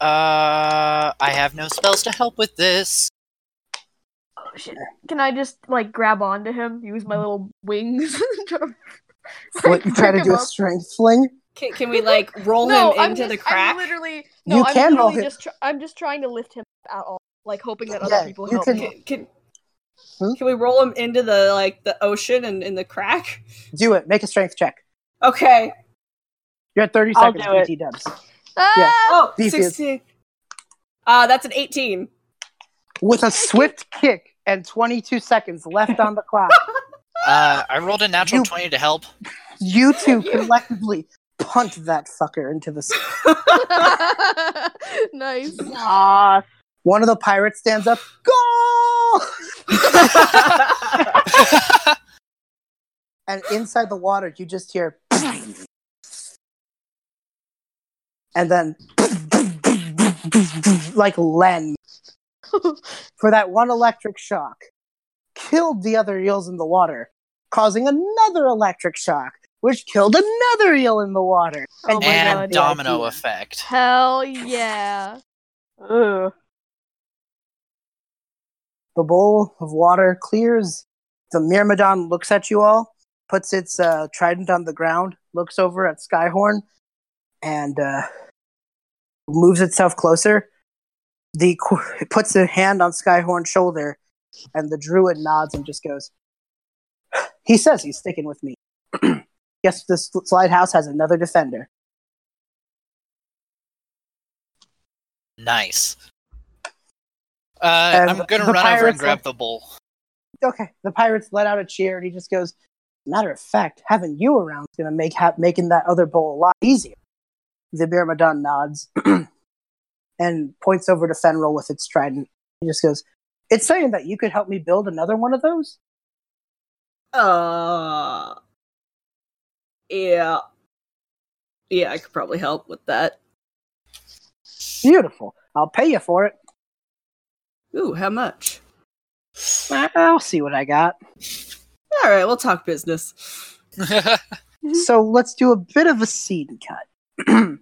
Uh, I have no spells to help with this. Oh shit. Can I just like grab onto him? Use my little wings? What, you try to do a strength fling? Can, can we like roll No, him I'm into just, the crack? I'm literally no, You I'm can roll literally him. just try- I'm just trying to lift him at all, like hoping that Yeah, other people you help can- me. Can, can, Hmm? can we roll him into the like the ocean and in the crack? Do it. Make a strength check. Okay. You're at 30 I'll seconds, do it. Dubs. Ah! Oh, Beef is- 16. Uh, that's an 18. With a swift kick and 22 seconds left on the clock, Uh, I rolled a natural You- 20 to help. You two collectively punt that fucker into the sea. nice. Ah, One of the pirates stands up. Goal! and inside the water, you just hear. And then. Like Len. For that one electric shock. Killed the other eels in the water, causing another electric shock, which killed another eel in the water. Oh my and God. domino idea. effect. Hell yeah. ugh. The bowl of water clears. The Myrmidon looks at you all, puts its uh, trident on the ground, looks over at Skyhorn, and uh, moves itself closer. The it puts a hand on Skyhorn's shoulder, and the druid nods and just goes. He says he's sticking with me. Guess this slide house has another defender. Nice. Uh, I'm gonna run over and grab the bowl. okay. The pirates let out a cheer, and he just goes, "Matter of fact, having you around is gonna make ha- making that other bowl a lot easier." The Myrmidon nods and points over to Fenral with its trident. He just goes, "It's saying that you could help me build another one of those." Uh, yeah, yeah, I could probably help with that. Beautiful. I'll pay you for it. Ooh, how much? I'll see what I got. All right, we'll talk business. So let's do a bit of a scene cut.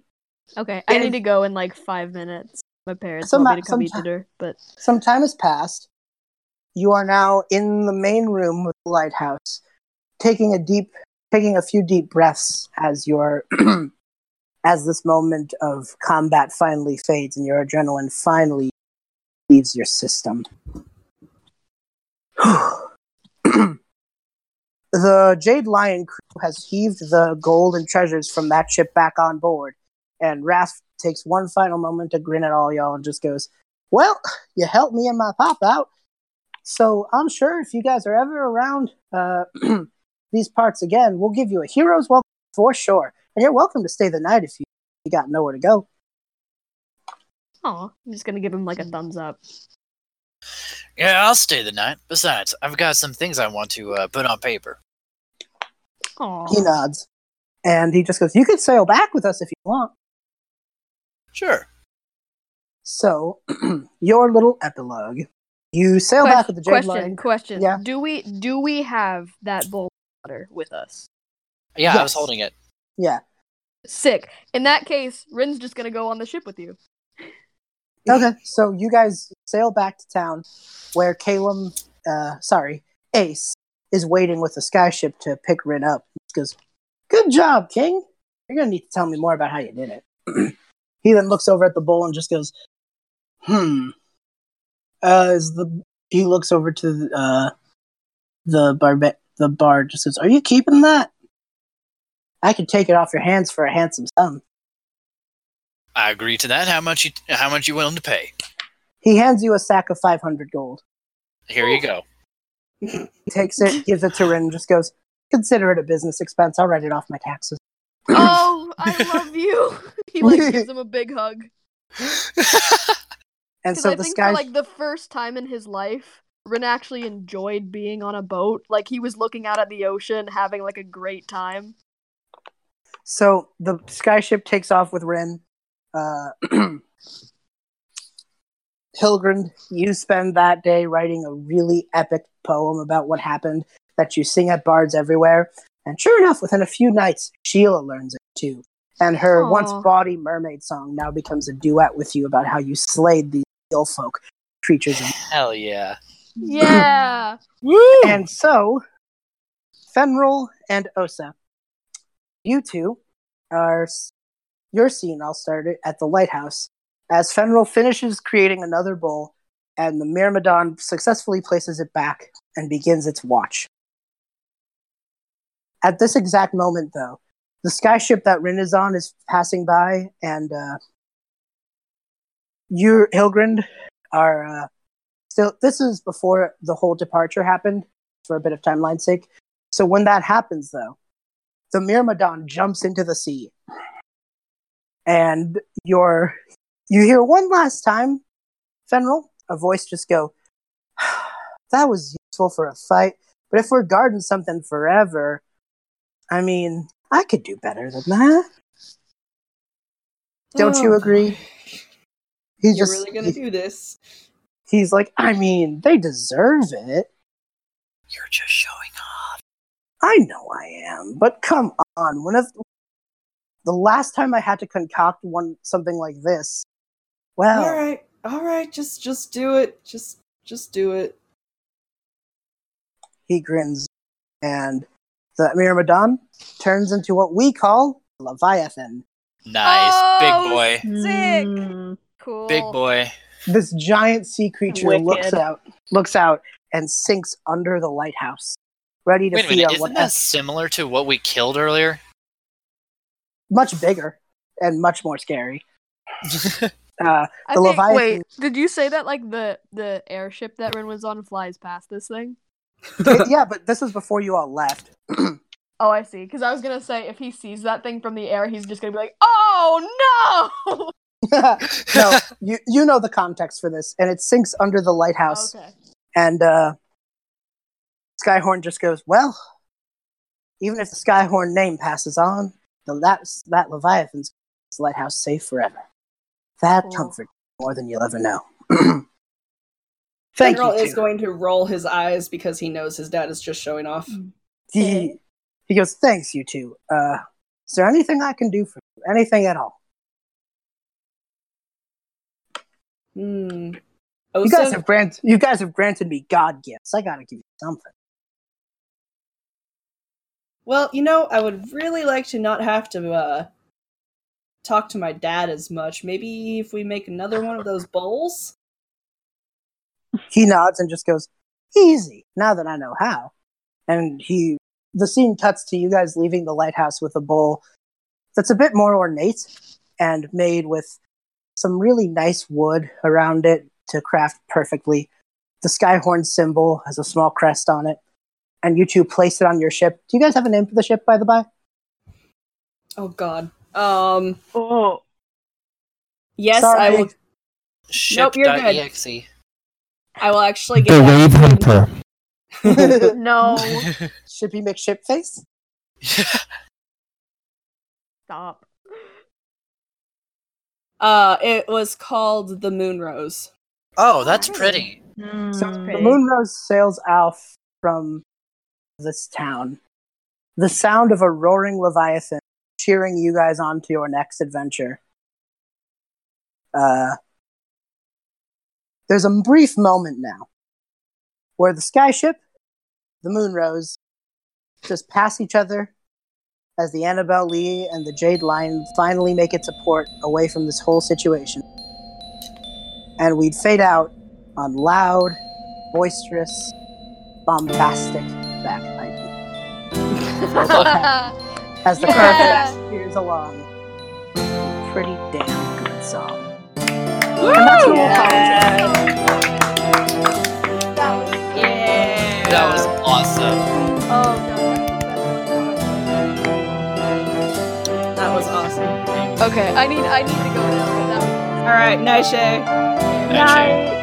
Okay, I need to go in like five minutes. My parents Some- want me to come eat dinner, but Some time has passed. You are now in the main room with the lighthouse, taking a deep, taking a few deep breaths as your, as this moment of combat finally fades and your adrenaline finally leaves your system. the Jade Lion crew has heaved the gold and treasures from that ship back on board, and Wrath takes one final moment to grin at all y'all and just goes, "Well, you helped me and my pop out, so I'm sure if you guys are ever around uh, these parts again, we'll give you a hero's welcome for sure, and you're welcome to stay the night if you, you got nowhere to go." oh, I'm just gonna give him like a thumbs up. yeah, I'll stay the night. Besides, I've got some things I want to uh, put on paper. Oh, He nods, and he just goes, "You can sail back with us if you want." Sure. So, your little epilogue. You sail back with the Jade question, Lion. question. Yeah. Do we do we have that bowl of water with us? Yeah, I was holding it. Yeah. Sick. In that case, Rynn's just gonna go on the ship with you. Okay. So you guys sail back to town, where Calum, uh, sorry, Ace is waiting with the skyship to pick Rynn up. He goes, "Good job, King. You're gonna need to tell me more about how you did it." he then looks over at the bowl and just goes, "Hmm." Uh, is the he looks over to uh the barba- the bard just says, "Are you keeping that? I could take it off your hands for a handsome sum." I agree to that. How much you how much you willing to pay? He hands you a sack of five hundred gold. Here you go. He takes it, gives it to Rynn, and just goes, "Consider it a business expense. I'll write it off my taxes." Oh, I love you. he like gives him a big hug. And Because so I the think sky, for like the first time in his life, Rynn actually enjoyed being on a boat. Like he was looking out at the ocean, having like a great time. so the skyship takes off with Rynn. Uh, Hilgrund, you spend that day writing a really epic poem about what happened that you sing at bards everywhere. And sure enough, within a few nights, Sheila learns it too. And her Aw. once bawdy mermaid song now becomes a duet with you about how you slayed these ill folk creatures. of Hell yeah. Yeah. Woo! And so, Fenral and Ossa, you two are your scene. I'll start it at the lighthouse as Fenral finishes creating another bowl, and the Myrmidon successfully places it back and begins its watch. At this exact moment, though, the skyship that Rynn is on is passing by, and uh, you, Hilgrund, are uh, still. This is before the whole departure happened for a bit of timeline's sake. So when that happens, though, the Myrmidon jumps into the sea, and you're you hear one last time, Fenral, a voice just go, "That was useful for a fight, but if we're guarding something forever, I mean, I could do better than that." Don't you Oh, agree? boy. He You're just really gonna do this? he's like, I mean, they deserve it. You're just showing off. I know I am, but come on. When if, the last time I had to concoct one something like this, well, All right, all right. Just, just do it. Just, just do it. he grins, and the Myrmidon turns into what we call Leviathan. Nice. Oh, Big boy. Sick. Mm. Cool. Big boy. This giant sea creature Wicked. looks out, looks out, and sinks under the lighthouse, ready to Wait a feed minute. Isn't what that similar to what we killed earlier? much bigger and much more scary. Uh, the think, Leviathan- wait, did you say that like the the airship that Rynn was on flies past this thing? yeah, but this was before you all left. Oh, I see. Because I was gonna say if he sees that thing from the air, he's just gonna be like, "Oh no!" no, you you know the context for this, and it sinks under the lighthouse, okay. and uh, Skyhorn just goes, "Well, even if the Skyhorn name passes on, the that that Leviathan's lighthouse safe forever. That Cool. comfort more than you'll ever know." Thank General you. is too. going to roll his eyes because he knows his dad is just showing off. he he goes, "Thanks, you two. Uh, is there anything I can do for you? Anything at all? Hmm. You guys have grant you guys have granted me god gifts. I gotta give you something." Well, you know, I would really like to not have to uh, talk to my dad as much. Maybe if we make another one of those bowls. He nods and just goes, "Easy." Now that I know how, and he, the scene cuts to you guys leaving the lighthouse with a bowl that's a bit more ornate and made with some really nice wood around it to craft perfectly. The skyhorn symbol has a small crest on it, and you two place it on your ship. Do you guys have a name for the ship, by the by? Oh God. Um. Oh, Yes, Sorry. I will. Ship you're dot good. exe. I will actually get. The. Wave Hunter. No, should Shippy McShipface. stop. Uh, it was called the Moon Rose. oh, that's pretty. So Mm. the Moonrose sails out from this town. The sound of a roaring leviathan cheering you guys on to your next adventure. Uh, there's a brief moment now where the skyship, the Moonrose, just pass each other as the Annabelle Lee and the Jade Lion finally make its port away from this whole situation. And we'd fade out on loud, boisterous, bombastic bagpiping as the Yeah. crowd steers along. Pretty damn good song. And that's what we'll call it. That was Yeah. Oh, that was awesome. oh god. That was awesome. Okay, I need I need to go now. But that was awesome. All right, night, Shay. Actually, Night.